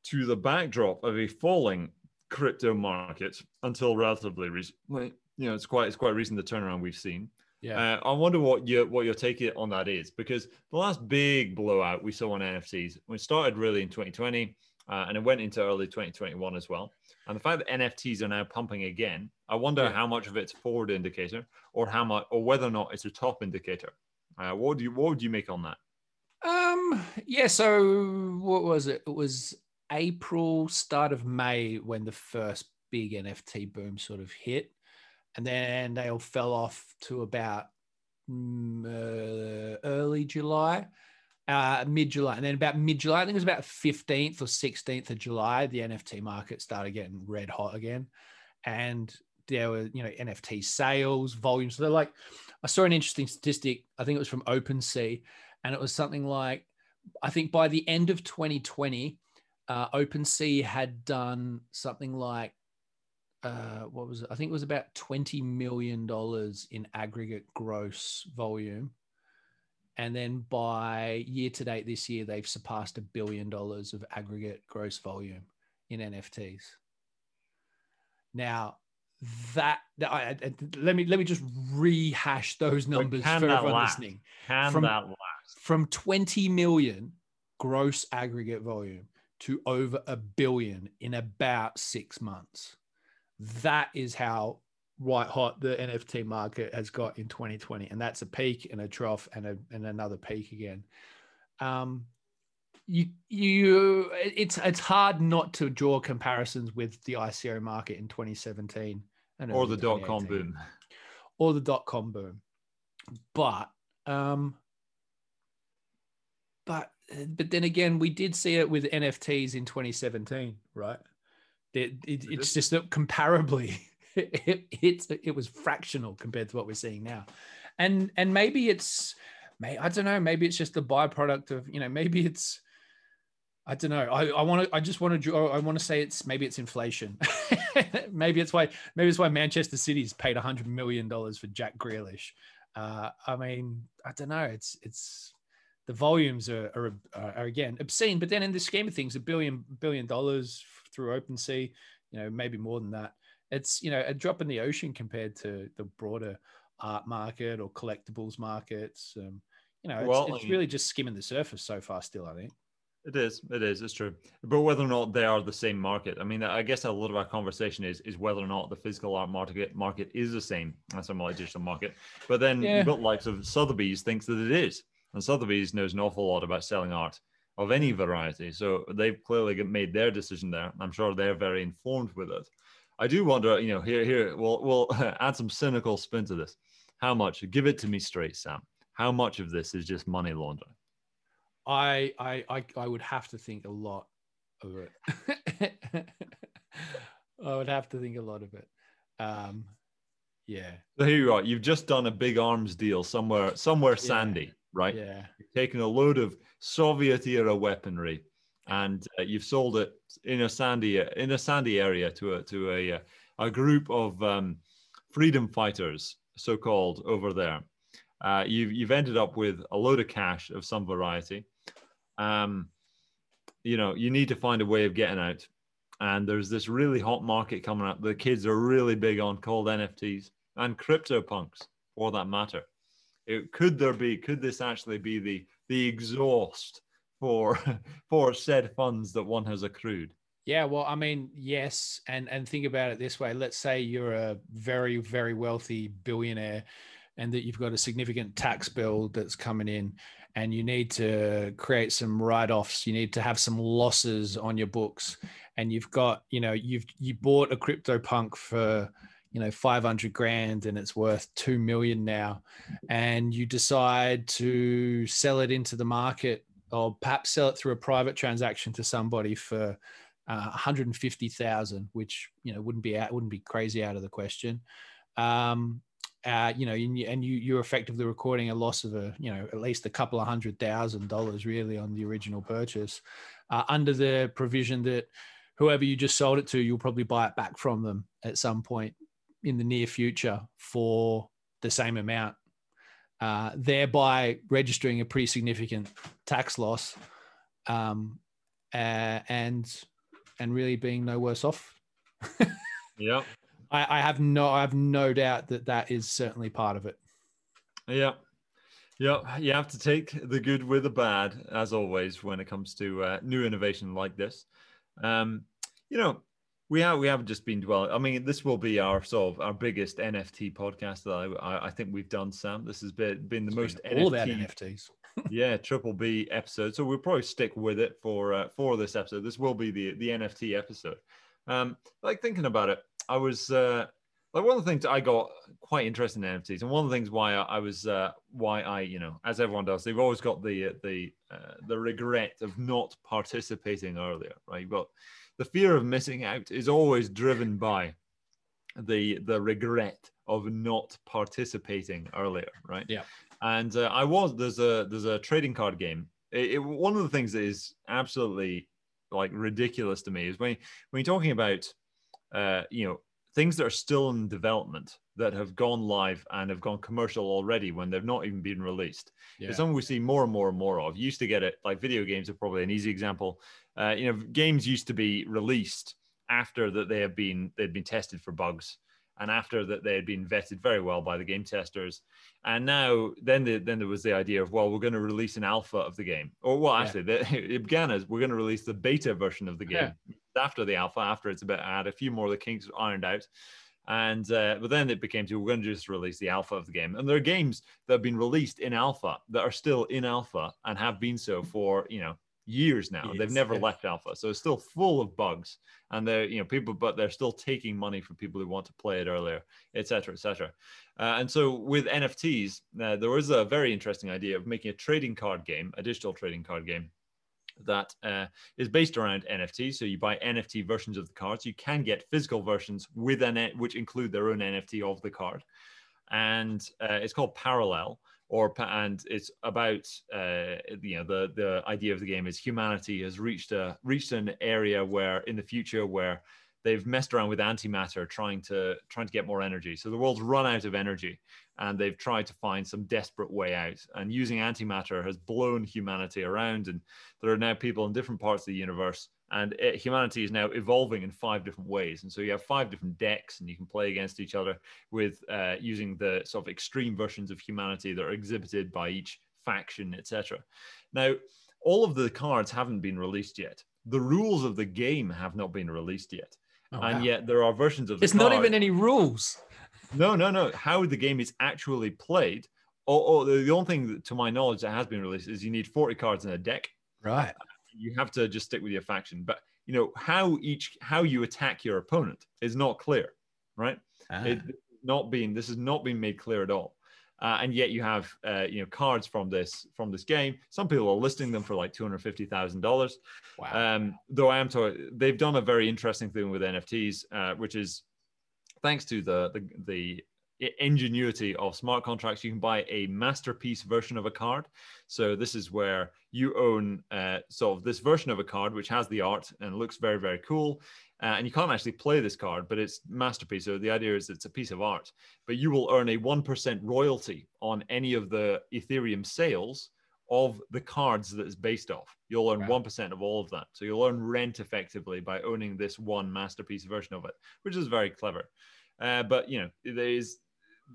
to the backdrop of a falling crypto market until relatively recently. You know, it's quite it's quite recent the turnaround we've seen. Yeah, uh, I wonder what your what your take on that is because the last big blowout we saw on NFTs we started really in 2020 uh, and it went into early 2021 as well. And the fact that NFTs are now pumping again, I wonder yeah. how much of it's a forward indicator or how much or whether or not it's a top indicator. Uh, what do you what would you make on that? Um, yeah. So what was it? It was April, start of May when the first big NFT boom sort of hit, and then they all fell off to about mm, uh, early July, uh, mid July, and then about mid July, I think it was about fifteenth or sixteenth of July, the NFT market started getting red hot again, and there were you know NFT sales volumes. So they're like, I saw an interesting statistic. I think it was from OpenSea and it was something like I think by the end of 2020, uh, OpenSea had done something like uh, what was it? I think it was about 20 million dollars in aggregate gross volume. And then by year to date this year, they've surpassed a billion dollars of aggregate gross volume in NFTs. Now, that, I, I, let me let me just rehash those numbers for everyone last? listening. Can From, that last? From 20 million gross aggregate volume to over a billion in about six months. That is how white hot the NFT market has got in 2020. And that's a peak and a trough and, a, and another peak again. Um, you, you, it's, it's hard not to draw comparisons with the ICO market in 2017 or the dot com boom or the dot com boom. But, um, but but then again, we did see it with NFTs in 2017, right? It, it, it's just that comparably, it, it, it was fractional compared to what we're seeing now, and and maybe it's, may I don't know, maybe it's just a byproduct of you know maybe it's. I don't know. I, I want to. I just want to. I want to say it's maybe it's inflation. maybe it's why. Maybe it's why Manchester City's paid hundred million dollars for Jack Grealish. Uh, I mean, I don't know. It's it's the volumes are, are, are, again obscene. But then in the scheme of things, a billion billion dollars through OpenSea, you know, maybe more than that. It's you know a drop in the ocean compared to the broader art market or collectibles markets. Um, you know, it's, well, it's really just skimming the surface so far. Still, I think. It is. It is. It's true. But whether or not they are the same market, I mean, I guess a lot of our conversation is is whether or not the physical art market market is the same as some like digital market. But then yeah. you've got likes of Sotheby's thinks that it is. And Sotheby's knows an awful lot about selling art of any variety. So they've clearly made their decision there. I'm sure they're very informed with it. I do wonder, you know, here, here, we'll, we'll add some cynical spin to this. How much? Give it to me straight, Sam. How much of this is just money laundering? I, I, I, I would have to think a lot of it. I would have to think a lot of it. Um, yeah. So here you are. You've just done a big arms deal somewhere, somewhere yeah. sandy right? Yeah. You've taken a load of Soviet era weaponry and uh, you've sold it in a sandy in a sandy area to a to a uh, a group of um, freedom fighters, so called, over there. Uh, you've you've ended up with a load of cash of some variety. Um, you know, you need to find a way of getting out. And there's this really hot market coming up. The kids are really big on called NFTs and crypto punks, for that matter. It, could there be? Could this actually be the the exhaust for for said funds that one has accrued. Yeah, well, I mean, yes, and and think about it this way. Let's say you're a very very wealthy billionaire, and that you've got a significant tax bill that's coming in, and you need to create some write-offs. You need to have some losses on your books, and you've got you know you've you bought a crypto punk for you know 500 grand and it's worth 2 million now and you decide to sell it into the market or perhaps sell it through a private transaction to somebody for uh, 150,000, which you know wouldn't be out, wouldn't be crazy out of the question. Um, uh, you know, and you you're effectively recording a loss of a you know at least a couple of hundred thousand dollars really on the original purchase, uh, under the provision that whoever you just sold it to, you'll probably buy it back from them at some point in the near future for the same amount, uh, thereby registering a pretty significant tax loss. Um, uh, and and really being no worse off. yeah. I, I have no I have no doubt that that is certainly part of it. Yeah. Yeah, you have to take the good with the bad, as always, when it comes to uh, new innovation like this. Um, you know, we have we haven't just been dwelling. I mean, this will be our sort of our biggest NFT podcast that I, I think we've done, Sam. This has been been the it's most been all NFT, about NFTs yeah, Triple B episode. So we'll probably stick with it for uh, for this episode. This will be the the NFT episode. Um, like thinking about it, I was uh, like one of the things I got quite interested in NFTs, and one of the things why I, I was uh, why I you know as everyone does, they've always got the the uh, the regret of not participating earlier, right? You've got the fear of missing out is always driven by the the regret of not participating earlier, right? Yeah. And uh, I was there's a there's a trading card game. It, it, one of the things that is absolutely like ridiculous to me is when when you're talking about uh, you know things that are still in development that have gone live and have gone commercial already when they've not even been released. Yeah. It's something we see more and more and more of. You used to get it like video games are probably an easy example. Uh, you know, games used to be released after that they have been they'd been tested for bugs and after that they had been vetted very well by the game testers and now then the, then there was the idea of well we're going to release an alpha of the game or well actually yeah. the, it began as we're going to release the beta version of the game yeah. after the alpha after it's a bit had a few more of the kinks ironed out and uh, but then it became to we're going to just release the alpha of the game and there are games that have been released in alpha that are still in alpha and have been so for you know years now. Years, They've never yeah. left alpha, so it's still full of bugs. And they're you know people, but they're still taking money from people who want to play it earlier, etc., etc. Uh, and so with NFTs, uh, there was a very interesting idea of making a trading card game, a digital trading card game. That uh, is based around NFTs. So you buy NFT versions of the cards. You can get physical versions with an which include their own NFT of the card, and uh, it's called Parallel or and it's about uh, you know the the idea of the game is humanity has reached a reached an area where in the future where they've messed around with antimatter trying to trying to get more energy so the world's run out of energy and they've tried to find some desperate way out. And using antimatter has blown humanity around and there are now people in different parts of the universe and it, humanity is now evolving in five different ways. And so you have five different decks and you can play against each other with uh, using the sort of extreme versions of humanity that are exhibited by each faction etc now all of the cards haven't been released yet. The rules of the game have not been released yet. Oh, and wow. yet there are versions of the it's card. not even any rules no no no how the game is actually played Oh, the only thing to my knowledge that has been released is you need 40 cards in a deck right you have to just stick with your faction. But you know how each how you attack your opponent is not clear, right? Ah. It, not being this has not been made clear at all. Uh, and yet you have uh, you know cards from this from this game. Some people are listing them for like two hundred fifty thousand dollars. Wow. Um, though I am told they've done a very interesting thing with NFTs, uh, which is thanks to the the, the ingenuity of smart contracts, you can buy a masterpiece version of a card. So this is where you own uh, sort of this version of a card which has the art and looks very very cool. Uh, and you can't actually play this card, but it's masterpiece. So the idea is it's a piece of art, but you will earn a one percent royalty on any of the Ethereum sales of the cards that it's based off. You'll earn one of all of that. So you'll earn rent effectively by owning this one masterpiece version of it, which is very clever. Uh, but you know, there is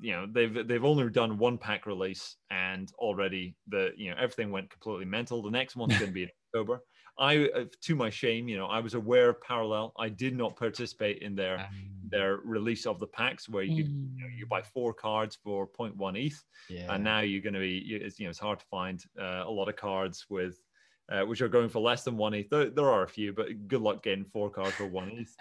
you know they've they've only done one pack release and already the you know everything went completely mental. The next one's going to be in October. I, uh, to my shame, you know, I was aware of Parallel. I did not participate in their um, their release of the packs where you, mm. you, know, you buy four cards for 0.1 ETH, yeah. and now you're going to be, it's, you know, it's hard to find uh, a lot of cards with uh, which are going for less than one ETH. There, there, are a few, but good luck getting four cards for one ETH.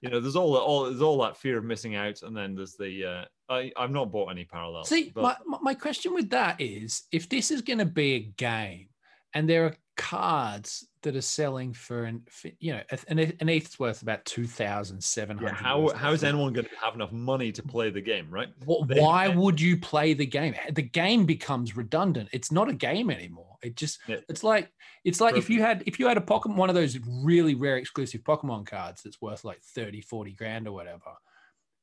you know, there's all all there's all that fear of missing out, and then there's the uh, I I've not bought any parallels. See, but... my my question with that is, if this is going to be a game, and there are cards that are selling for an you know an, an ETH's worth about two thousand seven hundred. Yeah, how how is anyone going to have enough money to play the game, right? Well, why would you play the game? The game becomes redundant. It's not a game anymore. It just yeah. it's like it's like Perfect. if you had if you had a Pokemon one of those really rare exclusive Pokemon cards that's worth like 30, 40 grand or whatever.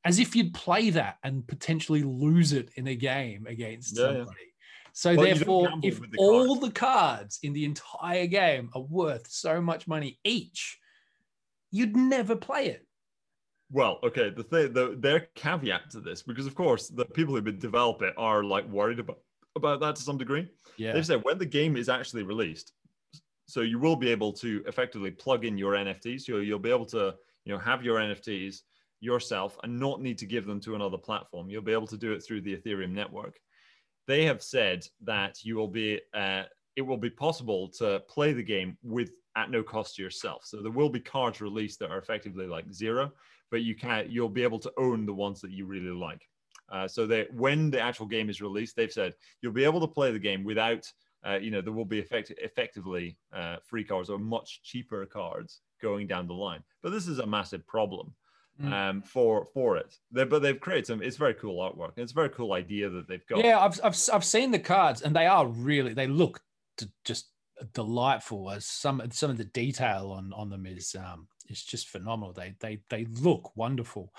As if you'd play that and potentially lose it in a game against yeah, somebody. So well, therefore, if the all the cards in the entire game are worth so much money each, you'd never play it. Well, okay. The thing, the their caveat to this, because of course the people who've been develop it are like worried about about that to some degree. Yeah. They've said when the game is actually released, so you will be able to effectively plug in your NFTs. So you'll be able to, you know, have your NFTs yourself and not need to give them to another platform. You'll be able to do it through the Ethereum network they have said that you will be uh, it will be possible to play the game with at no cost to yourself. So there will be cards released that are effectively like zero, but you can you'll be able to own the ones that you really like. Uh, so that when the actual game is released, they've said you'll be able to play the game without, uh, you know, there will be effect- effectively uh, free cards or much cheaper cards going down the line. But this is a massive problem Mm. um, for for it. They, but they've created some. It's very cool artwork. It's a very cool idea that they've got. Yeah, I've I've, I've seen the cards, and they are really they look just delightful. As some some of the detail on on them is um is just phenomenal. They they they look wonderful,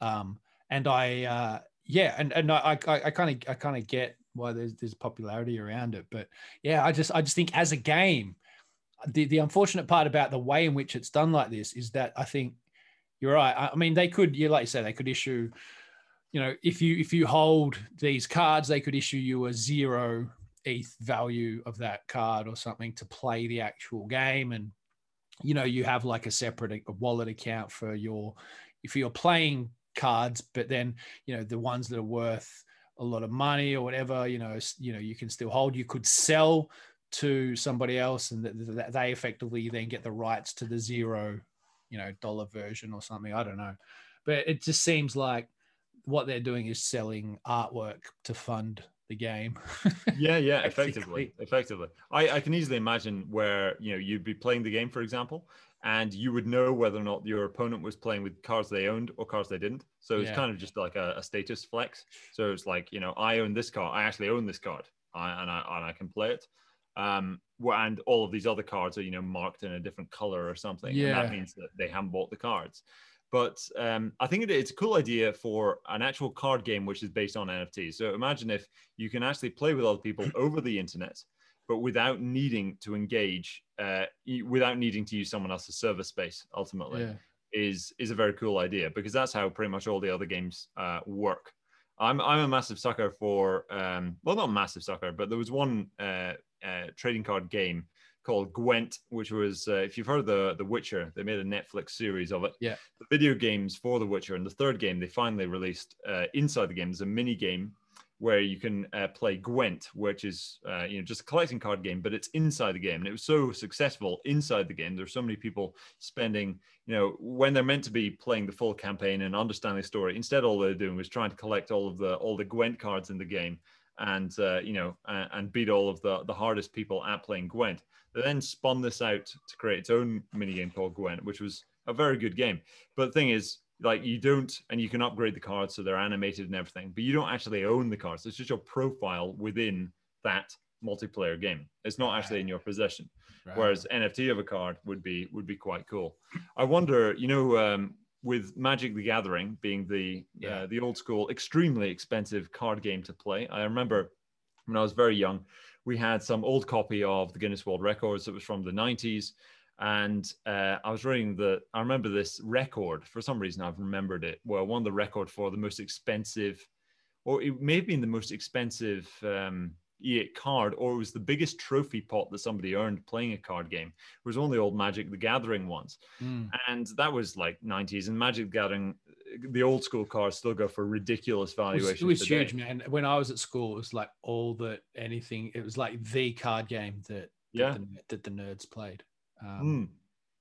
um and I uh yeah and and I I kind of I kind of get why there's there's popularity around it, but yeah, I just I just think as a game. The, the unfortunate part about the way in which it's done like this is that I think you're right. I mean, they could, you like you say, they could issue, you know, if you if you hold these cards, they could issue you a zero ETH value of that card or something to play the actual game, and you know, you have like a separate wallet account for your if you're playing cards, but then you know the ones that are worth a lot of money or whatever, you know, you know, you can still hold. You could sell to somebody else, and they effectively then get the rights to the zero you know dollar version or something. I don't know, but it just seems like what they're doing is selling artwork to fund the game. yeah, yeah, effectively, effectively. I, I can easily imagine where you know you'd be playing the game, for example, and you would know whether or not your opponent was playing with cards they owned or cards they didn't. So it's yeah. kind of just like a, a, status flex. So it's like you know I own this card, I actually own this card, I, and I and I can play it. Um, and all of these other cards are you know marked in a different color or something yeah. and that means that they haven't bought the cards but um, i think it's a cool idea for an actual card game which is based on nfts so imagine if you can actually play with other people over the internet but without needing to engage uh, without needing to use someone else's server space ultimately yeah. is is a very cool idea because that's how pretty much all the other games uh, work I'm I'm a massive sucker for um, well not massive sucker, but there was one uh, uh, trading card game called Gwent, which was uh, if you've heard the The Witcher, they made a Netflix series of it. Yeah, the video games for The Witcher, and the third game they finally released uh, inside the game is a mini game where you can uh, play Gwent, which is uh, you know just a collecting card game, but it's inside the game, and it was so successful inside the game. There's so many people spending you know when they're meant to be playing the full campaign and understanding the story. Instead, all they're doing was trying to collect all of the all the Gwent cards in the game and uh, you know uh, and beat all of the the hardest people at playing Gwent. They then spun this out to create its own mini game called Gwent, which was a very good game. But the thing is, like you don't, and you can upgrade the cards so they're animated and everything, but you don't actually own the cards. It's just your profile within that multiplayer game. It's not actually in your possession. Right. Whereas NFT of a card would be would be quite cool. I wonder, you know, um, with Magic the Gathering being the yeah. uh, the old school, extremely expensive card game to play. I remember when I was very young, we had some old copy of the Guinness World Records that was from the 90s. And uh, I was reading the, I remember this record for some reason, I've remembered it. Well, one of the record for the most expensive or it may have been the most expensive um, E8 card, or it was the biggest trophy pot that somebody earned playing a card game. It was only old Magic the Gathering ones. Mm. And that was like 90s. And Magic the Gathering, the old school cards still go for ridiculous It was, valuations. it was huge, man. When I was at school, it was like all that anything. It was like the card game that Yeah. that, the, that the nerds played. Um,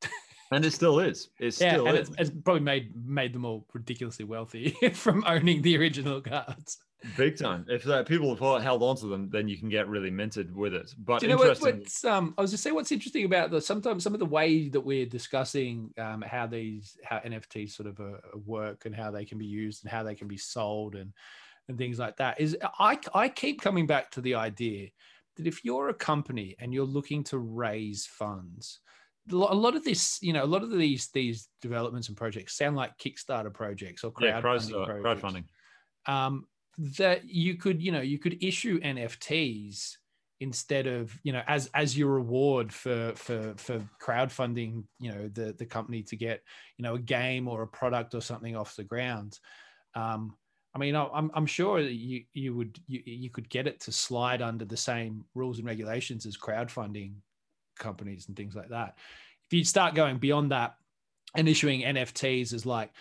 Mm. and it still is. It Yeah, still and is. it's, it's probably made made them all ridiculously wealthy from owning the original cards. Big time. If uh, people have held- on to them, then you can get really minted with it. But Do you know what, what's um? I was just saying, what's interesting about the sometimes some of the way that we're discussing um, how these how NFTs sort of uh, work and how they can be used and how they can be sold and and things like that is I I keep coming back to the idea that if you're a company and you're looking to raise funds, a lot of this, you know, a lot of these these developments and projects sound like Kickstarter projects or yeah, crowdfunding projects crowdfunding. um, that you could you know you could issue NFTs instead of you know as as your reward for for for crowdfunding you know the the company to get you know a game or a product or something off the ground. Um i mean i'm i'm sure that you you would you, you could get it to slide under the same rules and regulations as crowdfunding companies and things like that. If you start going beyond that and issuing nfts as like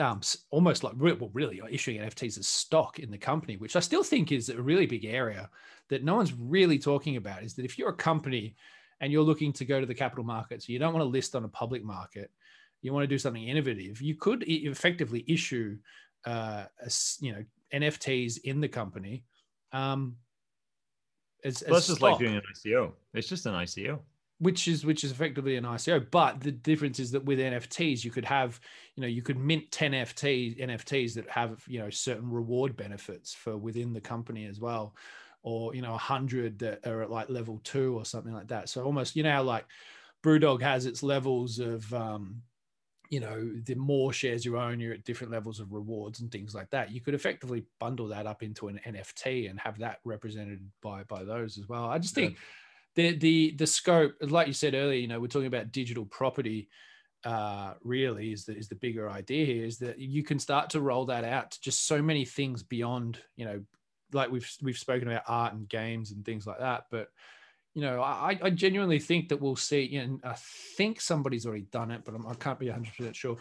um, almost like well, really issuing NFTs as stock in the company, which I still think is a really big area that no one's really talking about. Is that if you're a company and you're looking to go to the capital markets, you don't want to list on a public market, you want to do something innovative, you could effectively issue, uh, a you know, NFTs in the company. Um, as, Well, as that's just like doing an ICO. It's just an ICO. Which is which is effectively an ICO. But the difference is that with NFTs, you could have, you know, you could mint 10 FT, NFTs that have, you know, certain reward benefits for within the company as well. Or, you know, a hundred that are at like level two or something like that. So almost, you know, like Brewdog has its levels of um, you know, the more shares you own, you're at different levels of rewards and things like that. You could effectively bundle that up into an NFT and have that represented by by those as well. I just Yeah. The the the scope, like you said earlier, you know, we're talking about digital property. Uh, really, is the is the bigger idea here is that you can start to roll that out to just so many things beyond, you know, like we've we've spoken about art and games and things like that, but you know, I, I genuinely think that we'll see, you know, I think somebody's already done it, but I'm, I can't be 100% sure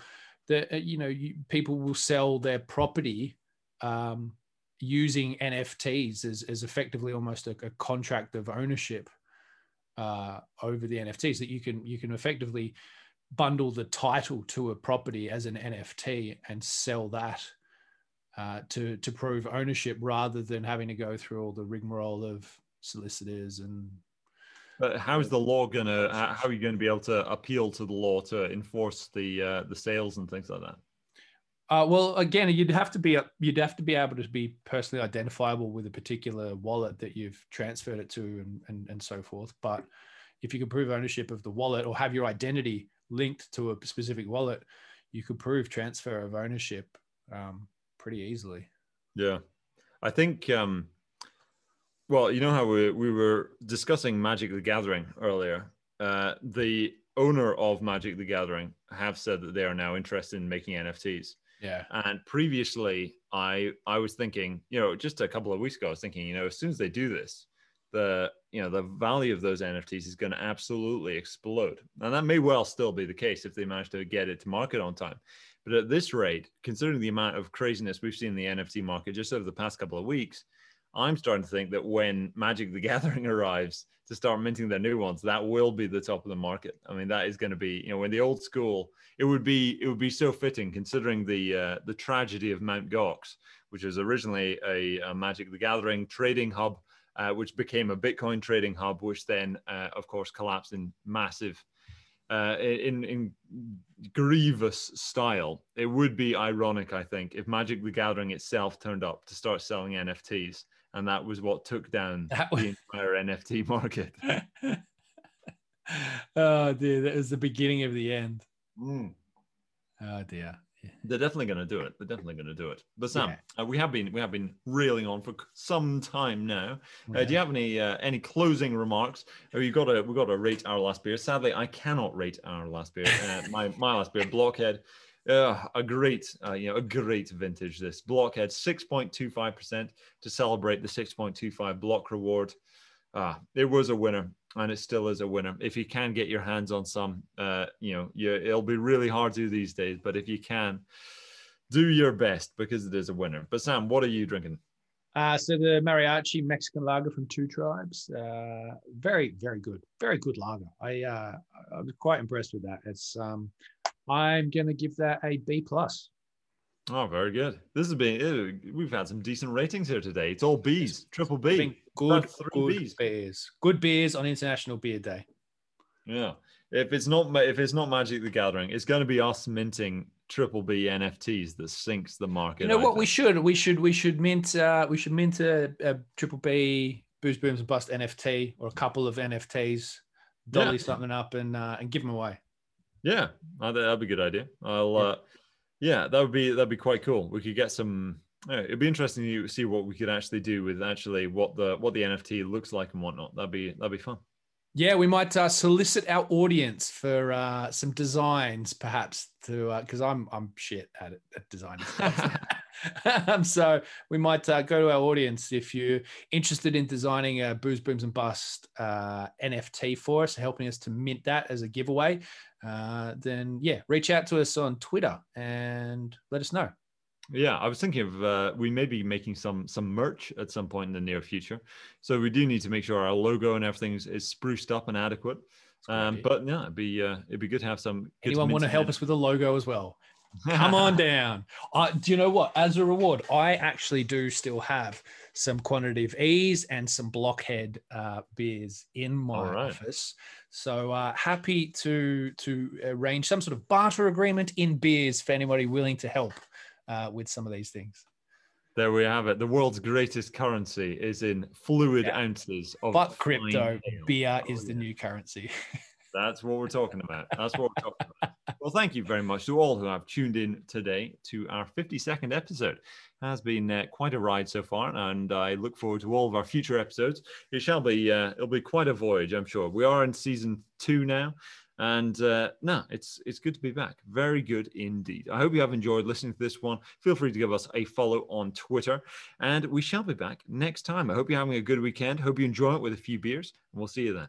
that, uh, you know, you, people will sell their property um, using NFTs as, as effectively almost a, a contract of ownership uh, over the NFTs that you can, you can effectively bundle the title to a property as an NFT and sell that uh, to, to prove ownership rather than having to go through all the rigmarole of solicitors and But how's the law gonna? How how are you going to be able to appeal to the law to enforce the uh, the sales and things like that? Uh, well, again, you'd have to be you'd have to be able to be personally identifiable with a particular wallet that you've transferred it to, and and, and so forth. But if you can prove ownership of the wallet or have your identity linked to a specific wallet, you could prove transfer of ownership um, pretty easily. Yeah, I think. Um, well, you know how we we were discussing Magic the Gathering earlier. Uh, the owner of Magic the Gathering have said that they are now interested in making NFTs. Yeah, And previously, I I was thinking, you know, just a couple of weeks ago, I was thinking, you know, as soon as they do this, the you know the value of those NFTs is going to absolutely explode, and that may well still be the case if they manage to get it to market on time. But at this rate, considering the amount of craziness we've seen in the NFT market just over the past couple of weeks, I'm starting to think that when Magic the Gathering arrives to start minting their new ones, that will be the top of the market. I mean, that is going to be, you know, when the old school, it would be, it would be so fitting considering the uh, the tragedy of Mount Gox, which was originally a, a Magic the Gathering trading hub, uh, which became a Bitcoin trading hub, which then, uh, of course, collapsed in massive. Uh, in in grievous style, it would be ironic, I think, if Magic the Gathering itself turned up to start selling NFTs, and that was what took down That the entire NFT market. oh dear, that was the beginning of the end. Oh dear. They're definitely going to do it. They're definitely going to do it. But Sam, Yeah. uh, we have been we have been reeling on for some time now. Uh, Yeah. do you have any uh, any closing remarks? Oh, you got to we got to rate our last beer. Sadly, I cannot rate our last beer. Uh, my my last beer, Blockhead. Uh, a great, uh, you know, a great vintage. This two five percent to celebrate the six point two five block reward. Uh, it was a winner, and it still is a winner. If you can get your hands on some, uh, you know, you, it'll be really hard to these days. But if you can, do your best because it is a winner. But Sam, what are you drinking? Uh, so the Mariachi Mexican lager from Two Tribes, uh, very very good, very good lager. I uh, I was quite impressed with that. It's um, I'm gonna give that a B plus. Oh, very good. This has been we've had some decent ratings here today. It's all B's, triple B. Good, good B's. beers. Good beers on International Beer Day. Yeah. If it's not if it's not Magic the Gathering, it's going to be us minting triple B NFTs that sinks the market. You know what? We should we should we should mint uh, we should mint a, a triple B Booze Booms and Bust NFT or a couple of NFTs, dolly yeah. something up and uh, and give them away. Yeah, that'd be a good idea. I'll yeah. uh, yeah, that would be that'd be quite cool. We could get some. Yeah, it'd be interesting to see what we could actually do with actually what the what the NFT looks like and whatnot. That'd be that'd be fun. Yeah, we might uh, solicit our audience for uh, some designs, perhaps, to because uh, I'm I'm shit at it at designing stuff. um, so we might uh, go to our audience if you're interested in designing a Booze Booms and Bust uh, NFT for us, helping us to mint that as a giveaway. Uh, then yeah, reach out to us on Twitter and let us know. Yeah, I was thinking of uh, we may be making some some merch at some point in the near future. So we do need to make sure our logo and everything is, is spruced up and adequate. Um, but yeah, it'd be uh, it'd be good to have some. Anyone want to help us with a logo as well? Come on down. Uh, do you know what? As a reward, I actually do still have some quantitative ease and some blockhead uh, beers in my right. office. So uh, happy to to arrange some sort of barter agreement in beers for anybody willing to help uh, with some of these things. There we have it. The world's greatest currency is in fluid yeah. ounces of. But crypto beer is the new currency. That's what we're talking about. That's what we're talking about. Well, thank you very much to all who have tuned in today to our 52nd episode. It has been uh, quite a ride so far, and I look forward to all of our future episodes. It shall be uh, it'll be quite a voyage, I'm sure. We are in season two now, and uh, no, it's it's good to be back. Very good indeed. I hope you have enjoyed listening to this one. Feel free to give us a follow on Twitter, and we shall be back next time. I hope you're having a good weekend. Hope you enjoy it with a few beers, and we'll see you then.